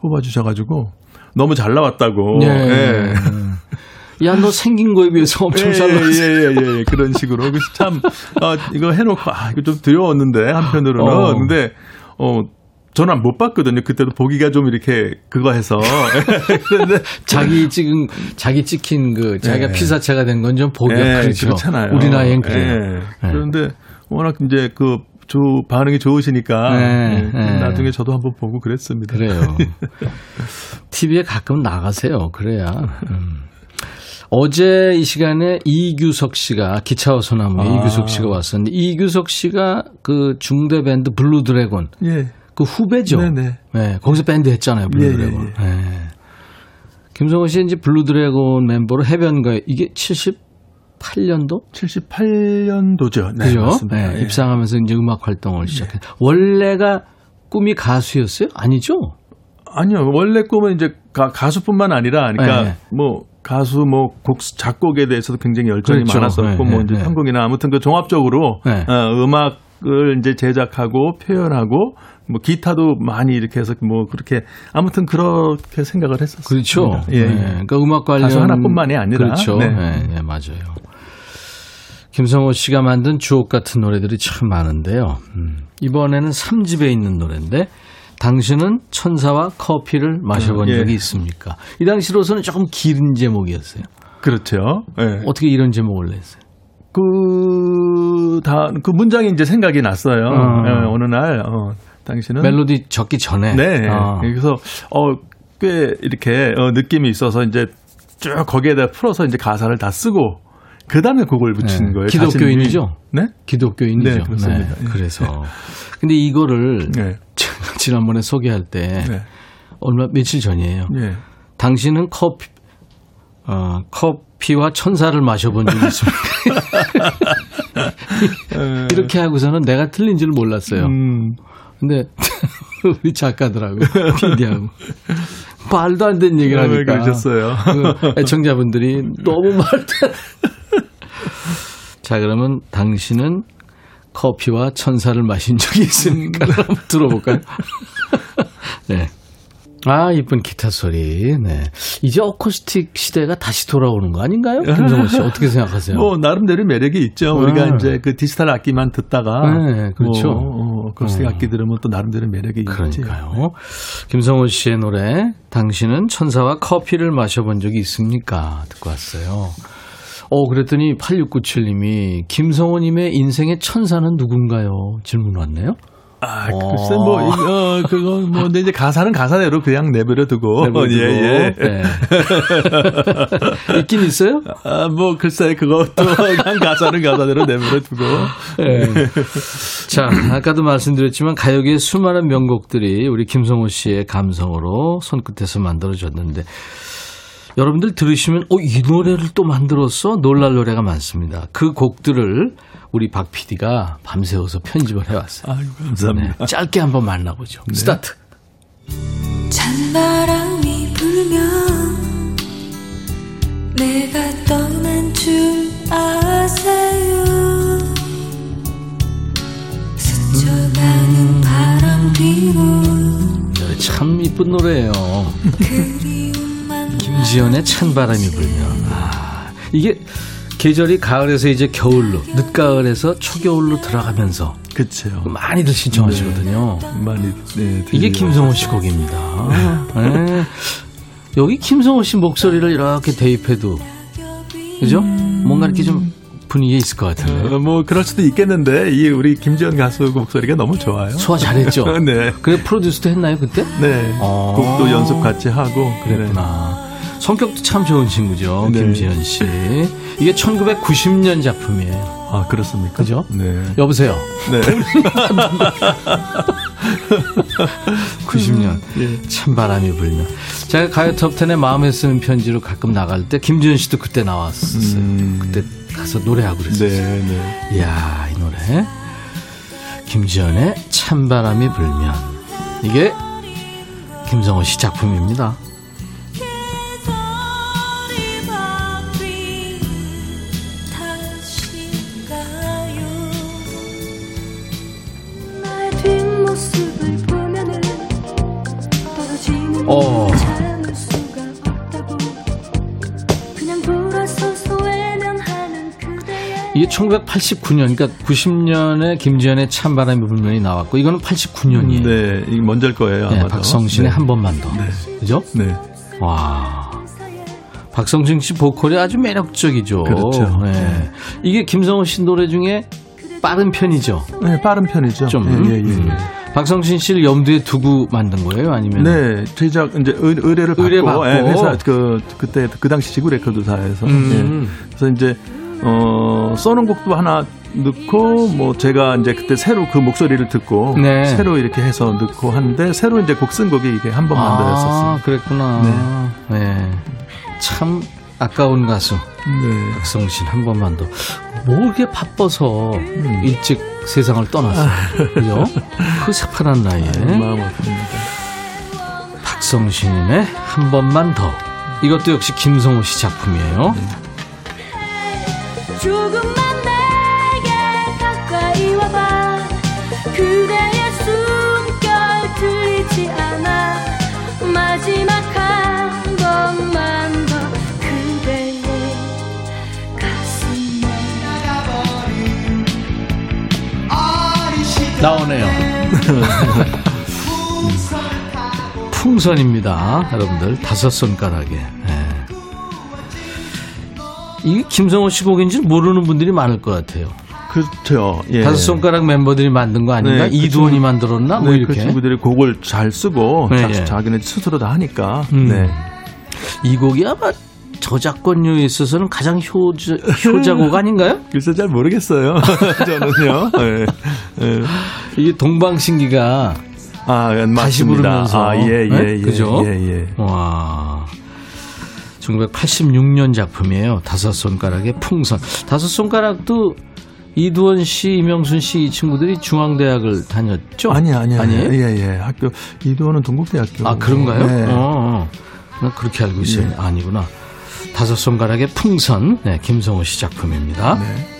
[SPEAKER 5] 뽑아 주셔 가지고 너무 잘 나왔다고. 예. 예.
[SPEAKER 1] 야, 너 생긴 거에 비해서 엄청 예, 잘 나왔어.
[SPEAKER 5] 예, 예, 예, 예. 그런 식으로. 참, 아, 이거 해놓고, 아, 이거 좀 두려웠는데, 한편으로는. 어. 근데, 어, 저는 못 봤거든요. 그때도 보기가 좀 이렇게 그거 해서.
[SPEAKER 1] 그런데 자기 찍은 자기 찍힌 그 자기가 네. 피사체가 된 건 좀 보기가 네, 그렇죠.
[SPEAKER 5] 그렇잖아요.
[SPEAKER 1] 우리 나이엔 그래요.
[SPEAKER 5] 네. 네. 그런데 워낙 이제 그 조, 반응이 좋으시니까 네, 네. 나중에 저도 한번 보고 그랬습니다.
[SPEAKER 1] 그래요. TV에 가끔 나가세요. 그래야. 음. 어제 이 시간에 이규석 씨가 기차와 소나무에 아. 이규석 씨가 왔었는데 이규석 씨가 그 중대 밴드 블루 드래곤 예. 그 후배죠. 네네. 네, 거기서 밴드 했잖아요. 블루 예, 드래곤. 예, 예. 네. 김성호 씨 이제 블루 드래곤 멤버로 해변가에 이게 78년도?
[SPEAKER 5] 78년도죠.
[SPEAKER 1] 네, 그죠? 맞습니다. 네, 예. 입상하면서 이제 음악 활동을 시작했. 원래가 꿈이 가수였어요? 아니죠?
[SPEAKER 5] 아니요. 원래 꿈은 이제 가, 수뿐만 아니라 그러니까 네. 뭐 가수 뭐 곡 작곡에 대해서도 굉장히 열정이 그렇죠. 많았었고 네, 뭐 이제 네. 편곡이나 아무튼 그 종합적으로 네. 어, 음악을 이제 제작하고 표현하고 뭐 기타도 많이 이렇게 해서 뭐 그렇게 아무튼 그렇게 생각을 했었어요.
[SPEAKER 1] 그렇죠. 예. 네. 그러니까 음악 관련
[SPEAKER 5] 가수 하나뿐만이 아니라
[SPEAKER 1] 그렇죠. 네. 네, 네 맞아요. 김성호 씨가 만든 주옥 같은 노래들이 참 많은데요. 음. 이번에는 3집에 있는 노래인데 당신은 천사와 커피를 마셔본 음, 예. 적이 있습니까? 이 당시로서는 조금 긴 제목이었어요.
[SPEAKER 5] 그렇죠.
[SPEAKER 1] 예. 어떻게 이런 제목을 냈어요?
[SPEAKER 5] 그, 다, 그 문장이 이제 생각이 났어요. 어. 예, 어느 날, 어, 당신은.
[SPEAKER 1] 멜로디 적기 전에.
[SPEAKER 5] 네. 어. 그래서, 어, 꽤 이렇게, 어, 느낌이 있어서 이제 쭉 거기에다 풀어서 이제 가사를 다 쓰고, 그 다음에 곡을 붙인 네. 거예요.
[SPEAKER 1] 기독교인이죠?
[SPEAKER 5] 네?
[SPEAKER 1] 기독교인이죠.
[SPEAKER 5] 네, 그렇습니다.
[SPEAKER 1] 네. 그래서. 근데 이거를 네. 지난번에 소개할 때 네. 얼마 며칠 전이에요. 네. 당신은 커피 어, 커피와 천사를 마셔본 적이 있습니까? 이렇게 하고서는 내가 틀린 줄 몰랐어요. 음. 근데 우리 작가들하고 PD하고 말도 안 되는 얘기를 아, 하니까
[SPEAKER 5] 그러셨어요.
[SPEAKER 1] 그 애청자분들이 너무 말도 자 그러면 당신은 커피와 천사를 마신 적이 있습니까? 음. 한번 들어볼까요? 네. 아, 이쁜 기타 소리. 네. 이제 어쿠스틱 시대가 다시 돌아오는 거 아닌가요? 김성호 씨, 어떻게 생각하세요?
[SPEAKER 5] 뭐, 나름대로 매력이 있죠. 네. 우리가 이제 그 디지털 악기만 듣다가.
[SPEAKER 1] 네, 그렇죠. 뭐,
[SPEAKER 5] 어, 어쿠스틱 어. 악기 들으면 또 나름대로 매력이.
[SPEAKER 1] 있지. 그러니까요. 김성호 씨의 노래, 당신은 천사와 커피를 마셔본 적이 있습니까? 듣고 왔어요. 어, 그랬더니 8697님이 김성호님의 인생의 천사는 누군가요? 질문 왔네요.
[SPEAKER 5] 아, 어. 글쎄, 뭐, 어, 그거, 뭐, 근데 이제 가사는 가사대로 그냥 내버려 두고.
[SPEAKER 1] 내버려 두고. 예, 예. 네. 있긴 있어요?
[SPEAKER 5] 아, 뭐, 글쎄, 그것도 그냥 가사는 가사대로 내버려 두고. 네.
[SPEAKER 1] 자, 아까도 말씀드렸지만 가요계의 수많은 명곡들이 우리 김성호 씨의 감성으로 손끝에서 만들어졌는데, 여러분들 들으시면 어, 이 노래를 또 만들었어? 놀랄 노래가 많습니다. 그 곡들을 우리 박 PD가 밤새워서 편집을 해왔어요.
[SPEAKER 5] 아유, 감사합니다.
[SPEAKER 1] 네, 짧게 한번 만나보죠. 네. 스타트. 찬바람이 불면 내가 떠난 줄 아세요 스쳐가는 음. 바람 뒤로 참 이쁜 노래예요. 김지연의 찬바람이 불면. 아, 이게 계절이 가을에서 이제 겨울로, 늦가을에서 초겨울로 들어가면서.
[SPEAKER 5] 그쵸.
[SPEAKER 1] 많이들 신청하시거든요.
[SPEAKER 5] 네, 많이, 네.
[SPEAKER 1] 이게 김성호 씨 곡입니다. 네. 여기 김성호 씨 목소리를 이렇게 대입해도, 그죠? 뭔가 이렇게 좀 분위기에 있을 것 같은데.
[SPEAKER 5] 어, 뭐 그럴 수도 있겠는데 이 우리 김지현 가수 목소리가 너무 좋아요.
[SPEAKER 1] 소화 잘했죠. 네. 그래 프로듀스도 했나요 그때?
[SPEAKER 5] 네. 어. 곡도 연습 같이 하고
[SPEAKER 1] 그랬구나. 네. 성격도 참 좋은 친구죠. 네. 김지현 씨. 이게 1990년 작품이에요.
[SPEAKER 5] 아, 그렇습니까?
[SPEAKER 1] 그죠?
[SPEAKER 5] 네.
[SPEAKER 1] 여보세요.
[SPEAKER 5] 네.
[SPEAKER 1] 90년. 네. 찬바람이 불면. 제가 가요 톱10에 마음에 쓰는 편지로 가끔 나갈 때 김지현 씨도 그때 나왔었어요. 음. 그때 가서 노래하고 그랬어요. 네, 네. 이야, 이 노래. 김지현의 찬바람이 불면. 이게 김성호 씨 작품입니다. 1989년, 그러니까 90년에 김지현의 찬바람이 불면이 나왔고, 이거는 89년이에요.
[SPEAKER 5] 네, 먼저일 거예요. 네,
[SPEAKER 1] 박성신의 네. 한 번만 더. 네. 그죠?
[SPEAKER 5] 네.
[SPEAKER 1] 와. 박성신 씨 보컬이 아주 매력적이죠.
[SPEAKER 5] 그렇죠. 네. 네.
[SPEAKER 1] 이게 김성호 씨 노래 중에 빠른 편이죠.
[SPEAKER 5] 네, 빠른 편이죠.
[SPEAKER 1] 좀. 예, 예, 예. 음. 박성신 씨를 염두에 두고 만든 거예요, 아니면?
[SPEAKER 5] 네, 제작 이제 의, 뢰를 받고,
[SPEAKER 1] 의뢰 받고. 예,
[SPEAKER 5] 회사 그 그때 그 당시 지구 레코드사에서 음. 예. 그래서 이제 어 써놓은 곡도 하나 넣고 뭐 제가 이제 그때 새로 그 목소리를 듣고 네. 새로 이렇게 해서 넣고 하는데 새로 이제 곡 쓴 곡이 이게 한 번만 더 했었어요.
[SPEAKER 1] 아, 그랬구나. 네. 네. 참 아까운 가수 네. 박성신 한 번만 더. 뭐 이렇게 바빠서 음. 일찍 세상을 떠났어요. 그죠? 그 새파란 나이에.
[SPEAKER 5] 마음 아픕니다.
[SPEAKER 1] 박성신의 한 번만 더. 이것도 역시 김성호 씨 작품이에요. 네. 조금만 내게 가까이 와봐. 그대의 숨결 들리지 않아. 마지막 한 번만 더 그대의 가슴에. 나오네요. 풍선입니다 여러분들. 다섯 손가락에. 네. 이게 김성호 씨 곡인지 모르는 분들이 많을 것 같아요.
[SPEAKER 5] 그렇죠. 예.
[SPEAKER 1] 다섯 손가락 멤버들이 만든 거 아닌가? 네, 그 이두원이 그 만들었나? 뭐 네, 이렇게.
[SPEAKER 5] 그 친구들이 곡을 잘 쓰고 네, 자, 예. 자기네 스스로 다 하니까.
[SPEAKER 1] 음. 네. 이 곡이 아마 저작권료에 있어서는 가장 효자, 효자곡 아닌가요?
[SPEAKER 5] 글쎄 잘 모르겠어요. 저는요. 네. 네.
[SPEAKER 1] 이게 동방신기가 아, 다시 부르면서
[SPEAKER 5] 아, 예, 예, 네? 예,
[SPEAKER 1] 그죠?
[SPEAKER 5] 예, 예.
[SPEAKER 1] 와. 1986년 작품이에요. 다섯 손가락의 풍선. 다섯 손가락도 이두원 씨, 이명순 씨 이 친구들이 중앙대학을 다녔죠?
[SPEAKER 5] 아니야, 아니야. 아니에요? 예, 예. 학교 이두원은 동국대학교.
[SPEAKER 1] 아, 그런가요? 네. 어, 어. 그렇게 알고 있어요. 예. 아니구나. 다섯 손가락의 풍선. 네, 김성호 씨 작품입니다. 네.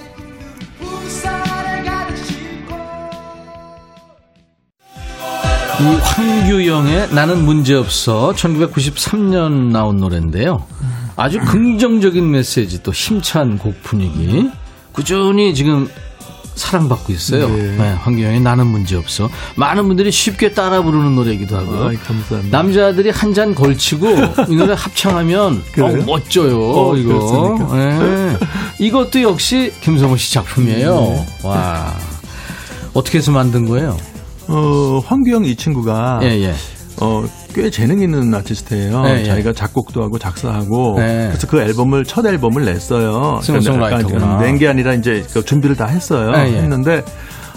[SPEAKER 1] 황규영의 나는 문제없어 1993년 나온 노래인데요. 아주 긍정적인 메시지 또 힘찬 곡 분위기 꾸준히 지금 사랑받고 있어요. 네. 네, 황규영의 나는 문제없어. 많은 분들이 쉽게 따라 부르는 노래이기도 하고요.
[SPEAKER 5] 감사합니다.
[SPEAKER 1] 남자들이 한 잔 걸치고 이 노래 합창하면 어, 멋져요. 어, 이거. 네. 이것도 역시 김성호 씨 작품이에요. 네. 와. 어떻게 해서 만든 거예요?
[SPEAKER 5] 어, 황규영 이 친구가 예, 예. 어, 꽤 재능 있는 아티스트예요. 네, 자기가 작곡도 하고 작사하고 네. 그래서 그 앨범을 첫 앨범을 냈어요.
[SPEAKER 1] 싱어송라이터구나.
[SPEAKER 5] 낸게 아니라 이제 그 준비를 다 했어요. 네, 했는데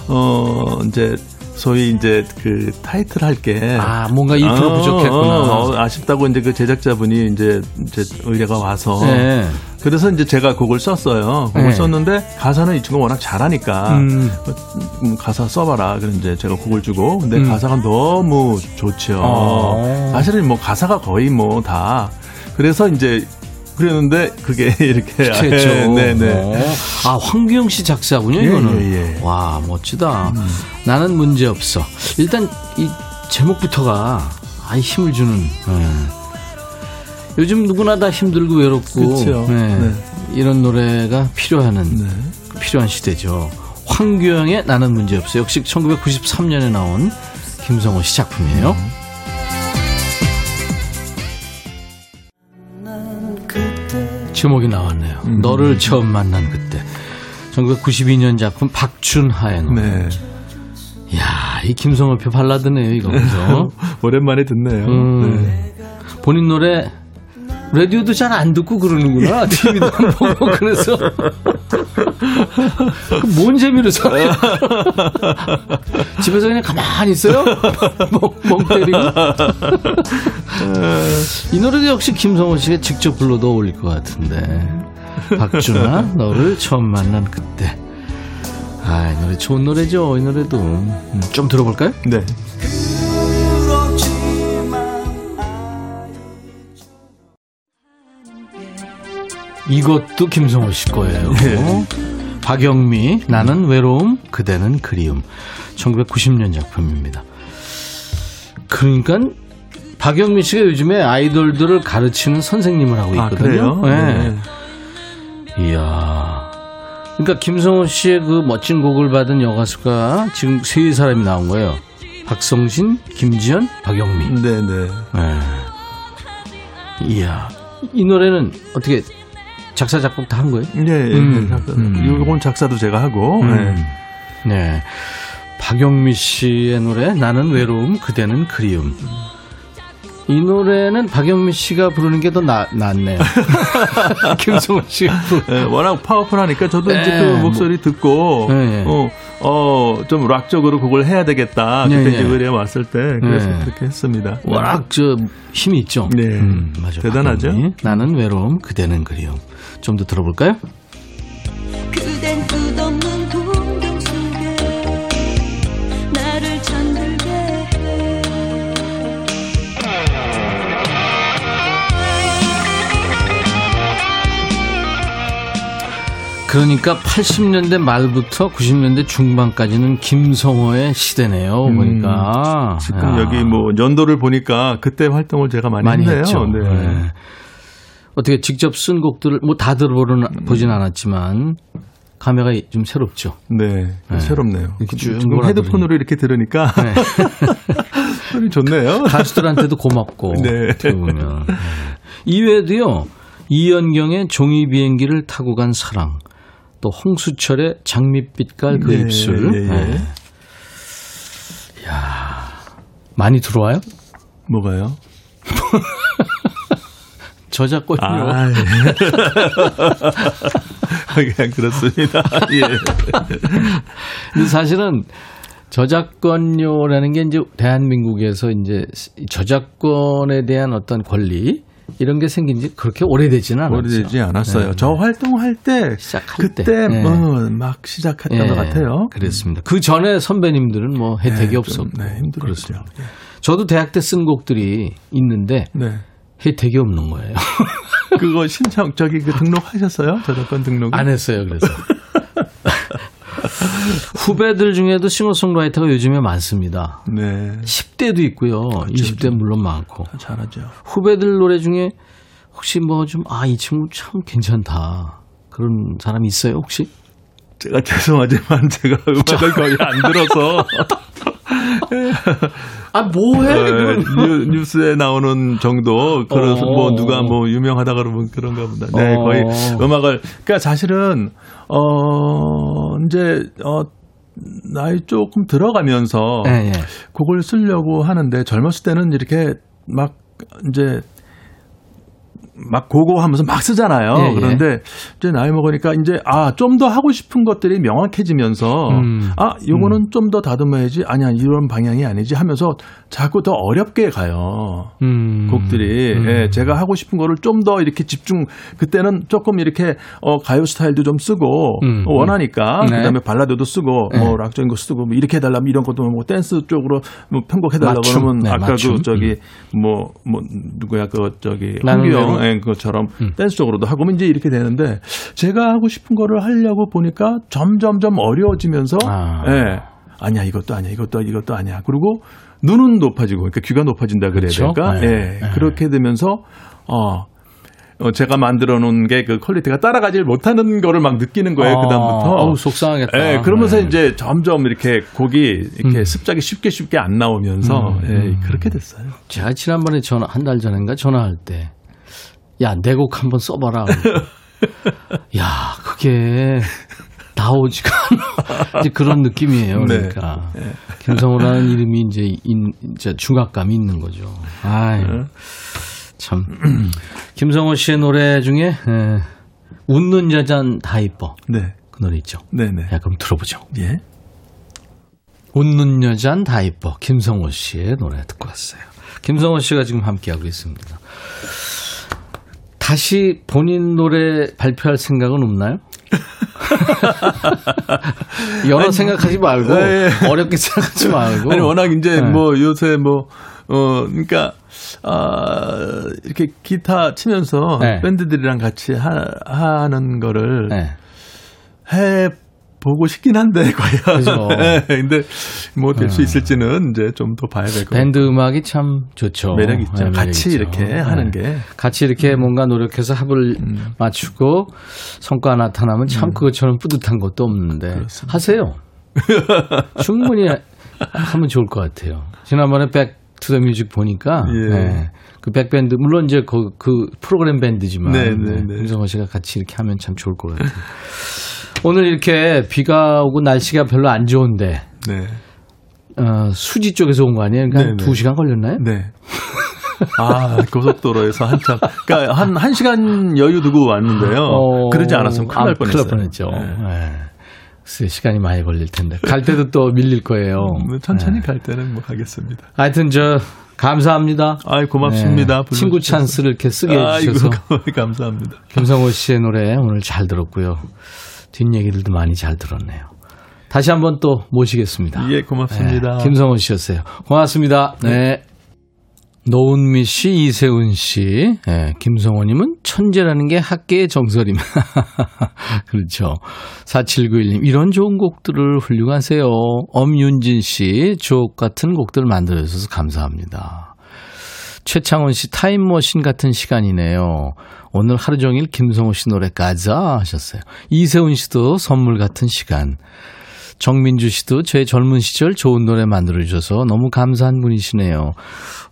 [SPEAKER 5] 어 이제 소위 이제 그 타이틀 할게
[SPEAKER 1] 아 뭔가 2% 어, 부족했구나 어,
[SPEAKER 5] 아쉽다고 이제 그 제작자분이 이제 이제 의뢰가 와서 네. 그래서 이제 제가 곡을 썼어요 곡을 네. 썼는데 가사는 이 친구가 워낙 잘하니까 음. 음 가사 써봐라 그런 이제 제가 곡을 주고 근데 음. 가사가 너무 좋죠 어. 사실은 뭐 가사가 거의 뭐 다 그래서 이제 그랬는데 그게 이렇게
[SPEAKER 1] 했죠. 네, 네. 아 황규영 씨 작사군요. 예, 이거는. 예, 예. 와 멋지다. 음. 나는 문제 없어. 일단 이 제목부터가 아이 힘을 주는. 네. 요즘 누구나 다 힘들고 외롭고 네. 네. 이런 노래가 필요하는 네. 필요한 시대죠. 황규영의 나는 문제 없어. 역시 1993년에 나온 김성호 씨 작품이에요. 음. 제목이 나왔네요. 음. 너를 처음 만난 그때. 1992년 작품 박준하의 노래. 네. 이야, 이 김성호 표 발라드네요, 이거. 그죠?
[SPEAKER 5] 오랜만에 듣네요. 음. 네.
[SPEAKER 1] 본인 노래 라디오도 잘 안 듣고 그러는구나. TV도 안 보고 그래서 뭔 재미로 살아요? 집에서 그냥 가만히 있어요? 멍, 멍 때리고. 이 노래도 역시 김성호 씨가 직접 불러도 어울릴 것 같은데. 박준아, 너를 처음 만난 그때. 아, 이 노래 좋은 노래죠. 이 노래도. 음, 좀 들어볼까요?
[SPEAKER 5] 네.
[SPEAKER 1] 이것도 김성호 씨 거예요. 네. 박영미, 나는 외로움, 그대는 그리움. 1990년 작품입니다. 그러니까 박영미 씨가 요즘에 아이돌들을 가르치는 선생님을 하고 아, 있거든요.
[SPEAKER 5] 아, 네. 네.
[SPEAKER 1] 이야. 그러니까 김성호 씨의 그 멋진 곡을 받은 여가수가 지금 세 사람이 나온 거예요. 박성신, 김지연, 박영미.
[SPEAKER 5] 네네. 네.
[SPEAKER 1] 이야. 이 노래는 어떻게 작사 작곡 다 한 거예요?
[SPEAKER 5] 네, 음, 네. 음. 이건 작사도 제가 하고. 음. 네.
[SPEAKER 1] 네. 박영미 씨의 노래 나는 외로움 그대는 그리움. 이 노래는 박영미 씨가 부르는 게 더 낫네요. 김성호 씨가
[SPEAKER 5] 네, 워낙 파워풀하니까 저도 네, 이제 그 뭐. 목소리 듣고 네, 어, 어, 좀 락적으로 그걸 해야 되겠다. 그때 네, 이제 의뢰 왔을 때 그래서 네. 그렇게 했습니다.
[SPEAKER 1] 워낙 저 힘이 있죠.
[SPEAKER 5] 네, 음, 맞아. 대단하죠.
[SPEAKER 1] 나는 외로움 그대는 그리움. 좀 더 들어볼까요? 그댄 끝없는 그러니까 80년대 말부터 90년대 중반까지는 김성호의 시대네요. 음, 보니까
[SPEAKER 5] 지금 야. 여기 뭐 연도를 보니까 그때 활동을 제가 많이, 많이 했네요. 했죠. 네. 네.
[SPEAKER 1] 어떻게 직접 쓴 곡들을 뭐 다 들어보진 음. 않았지만 감회가 좀 새롭죠.
[SPEAKER 5] 네, 네. 새롭네요. 지금 헤드폰으로 이렇게 들으니까 네. 소리 좋네요.
[SPEAKER 1] 가수들한테도 고맙고 네. 들어보면 네. 이외에도요 이연경의 종이 비행기를 타고 간 사랑, 또 홍수철의 장밋빛깔 그 네, 입술. 네, 네. 야 많이 들어와요?
[SPEAKER 5] 뭐가요?
[SPEAKER 1] 저작권료. 아, 예.
[SPEAKER 5] 그냥 그렇습니다. 예.
[SPEAKER 1] 근데 사실은 저작권료라는 게 이제 대한민국에서 이제 저작권에 대한 어떤 권리 이런 게 생긴 지 그렇게 오래되지는 않았죠.
[SPEAKER 5] 오래되지 않았어요. 네. 저 활동할 때 시작할 그때 때. 네. 뭐막 시작했던 네. 것 같아요.
[SPEAKER 1] 그렇습니다. 그 전에 선배님들은 뭐 혜택이 네, 없었고 네, 힘들었죠. 저도 대학 때 쓴 곡들이 있는데 네. 혜택이 없는 거예요.
[SPEAKER 5] 그거 신청 저기 그 등록하셨어요? 저작권 등록?
[SPEAKER 1] 안 했어요. 그래서 후배들 중에도 싱어송라이터가 요즘에 많습니다. 네. 10대도 있고요. 그렇죠, 20대 물론 많고.
[SPEAKER 5] 잘하죠.
[SPEAKER 1] 후배들 노래 중에 혹시 뭐 좀, 아, 이 친구 참 괜찮다. 그런 사람이 있어요, 혹시?
[SPEAKER 5] 제가 죄송하지만 제가 음악을 거의 안 들어서.
[SPEAKER 1] 아, 뭐해?
[SPEAKER 5] 어, 뉴, 스에 나오는 정도. 그래서 어. 뭐 누가 뭐 유명하다 그러면 그런가 보다. 네, 어. 거의 음악을. 그러니까 사실은, 어, 이제, 어, 나이 조금 들어가면서 네, 네. 곡을 쓰려고 하는데 젊었을 때는 이렇게 막 이제 막 고고하면서 막 쓰잖아요. 예, 예. 그런데 이제 나이 먹으니까 이제 아 좀 더 하고 싶은 것들이 명확해지면서 음. 아 요거는 음. 좀더 다듬어야지 아니야 이런 방향이 아니지 하면서 자꾸 더 어렵게 가요. 음. 곡들이 음. 예, 제가 하고 싶은 거를 좀 더 이렇게 집중 그때는 조금 이렇게 어 가요 스타일도 좀 쓰고 음. 어, 원하니까 네. 그다음에 발라드도 쓰고 네. 뭐 락적인 거 쓰고 뭐 이렇게 해달라면 이런 것도 뭐 댄스 쪽으로 뭐 편곡해 달라고 그러면 네, 아까 맞춤. 그 저기 뭐뭐 음. 뭐 누구야 그 저기 홍규영 예, 것처럼 음. 댄스 쪽으로도 하고 뭐 이제 이렇게 되는데 제가 하고 싶은 거를 하려고 보니까 점점점 어려워지면서 아. 예. 아니야 이것도 아니야 이것도 이것도 아니야 그리고 눈은 높아지고 그러니까 귀가 높아진다 그래야 그렇죠? 될까? 네. 예. 네. 그렇게 되면서 어 어, 제가 만들어 놓은 게 그 퀄리티가 따라가질 못하는 거를 막 느끼는 거예요, 아, 그다음부터.
[SPEAKER 1] 어우, 속상하겠다.
[SPEAKER 5] 예, 그러면서 네. 이제 점점 이렇게 곡이 이렇게 음. 습작이 쉽게 쉽게 안 나오면서 음, 예, 그렇게 됐어요.
[SPEAKER 1] 제가 지난번에 전화, 한 달 전인가 전화할 때 야, 내 곡 한번 써봐라. 야, 그게 나오지가 않아. 이제 그런 느낌이에요. 네. 그러니까. 네. 김성호라는 이름이 이제, 인, 이제 중압감이 있는 거죠. 아유. 네. 참. 김성호 씨의 노래 중에, 에, 웃는 여잔 다 이뻐. 네. 그 노래 있죠. 네네. 네. 야, 그럼 들어보죠. 예. 웃는 여잔 다 이뻐. 김성호 씨의 노래 듣고 왔어요. 김성호 씨가 지금 함께하고 있습니다. 다시 본인 노래 발표할 생각은 없나요? 여러 아니, 생각하지 말고 네. 어렵게 생각하지 말고
[SPEAKER 5] 아니 워낙 이제 네. 뭐 요새 뭐 어 그러니까 아 이렇게 기타 치면서 네. 밴드들이랑 같이 하, 하는 거를 네. 해 보고 싶긴 한데 과연. 네, 근데 뭐 될수 네. 있을지는 이제 좀 더 봐야 될 것 같아요.
[SPEAKER 1] 밴드 음악이 참 좋죠.
[SPEAKER 5] 매력 있죠. 네, 같이 있죠. 이렇게 네. 하는 게
[SPEAKER 1] 같이 이렇게 음. 뭔가 노력해서 합을 음. 맞추고 성과 나타나면 참 음. 그것처럼 뿌듯한 것도 없는데 그렇습니다. 하세요. 충분히 하면 좋을 것 같아요. 지난번에 Back to the Music 보니까 예. 네. 그 백밴드 물론 이제 그, 그 프로그램 밴드지만 네, 네, 네. 김성호 씨가 같이 이렇게 하면 참 좋을 것 같아요. 오늘 이렇게 비가 오고 날씨가 별로 안 좋은데 네. 어, 수지 쪽에서 온 거 아니에요? 그러니까 네, 2시간 걸렸나요?
[SPEAKER 5] 네. 아, 고속도로에서 한참. 그러니까 한, 한 시간 여유 두고 왔는데요. 어, 그러지 않았으면 큰일 날 아, 뻔했어요.
[SPEAKER 1] 큰일 날 뻔했죠. 네. 네. 글쎄, 시간이 많이 걸릴 텐데. 갈 때도 또 밀릴 거예요.
[SPEAKER 5] 음, 천천히 네. 갈 때는 뭐 가겠습니다.
[SPEAKER 1] 하여튼 저, 감사합니다.
[SPEAKER 5] 아이, 고맙습니다.
[SPEAKER 1] 네. 친구 찬스를 이렇게 쓰게 해주셔서.
[SPEAKER 5] 아이고, 감사합니다.
[SPEAKER 1] 김성호 씨의 노래 오늘 잘 들었고요. 뒷얘기들도 많이 잘 들었네요. 다시 한번 또 모시겠습니다.
[SPEAKER 5] 예, 고맙습니다.
[SPEAKER 1] 네, 김성훈 씨였어요. 고맙습니다. 네. 네. 노은미 씨, 이세훈 씨, 네, 김성호님은 천재라는 게 학계의 정설임. 그렇죠. 4791님, 이런 좋은 곡들을 훌륭하세요. 엄윤진 씨, 주옥 같은 곡들을 만들어주셔서 감사합니다. 최창원 씨, 타임머신 같은 시간이네요. 오늘 하루 종일 김성호 씨 노래 가자 하셨어요. 이세훈 씨도 선물 같은 시간. 정민주 씨도 제 젊은 시절 좋은 노래 만들어주셔서 너무 감사한 분이시네요.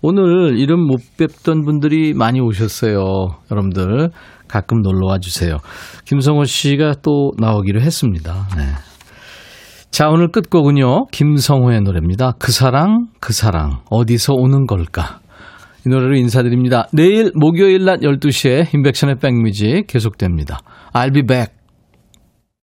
[SPEAKER 1] 오늘 이름 못 뵙던 분들이 많이 오셨어요. 여러분들 가끔 놀러 와 주세요. 김성호 씨가 또 나오기로 했습니다. 네. 자, 오늘 끝곡은요. 김성호의 노래입니다. 그 사랑, 그 사랑, 어디서 오는 걸까? 이 노래로 인사드립니다. 내일 목요일 낮 12시에 인백션의 백뮤직 계속됩니다. I'll be back.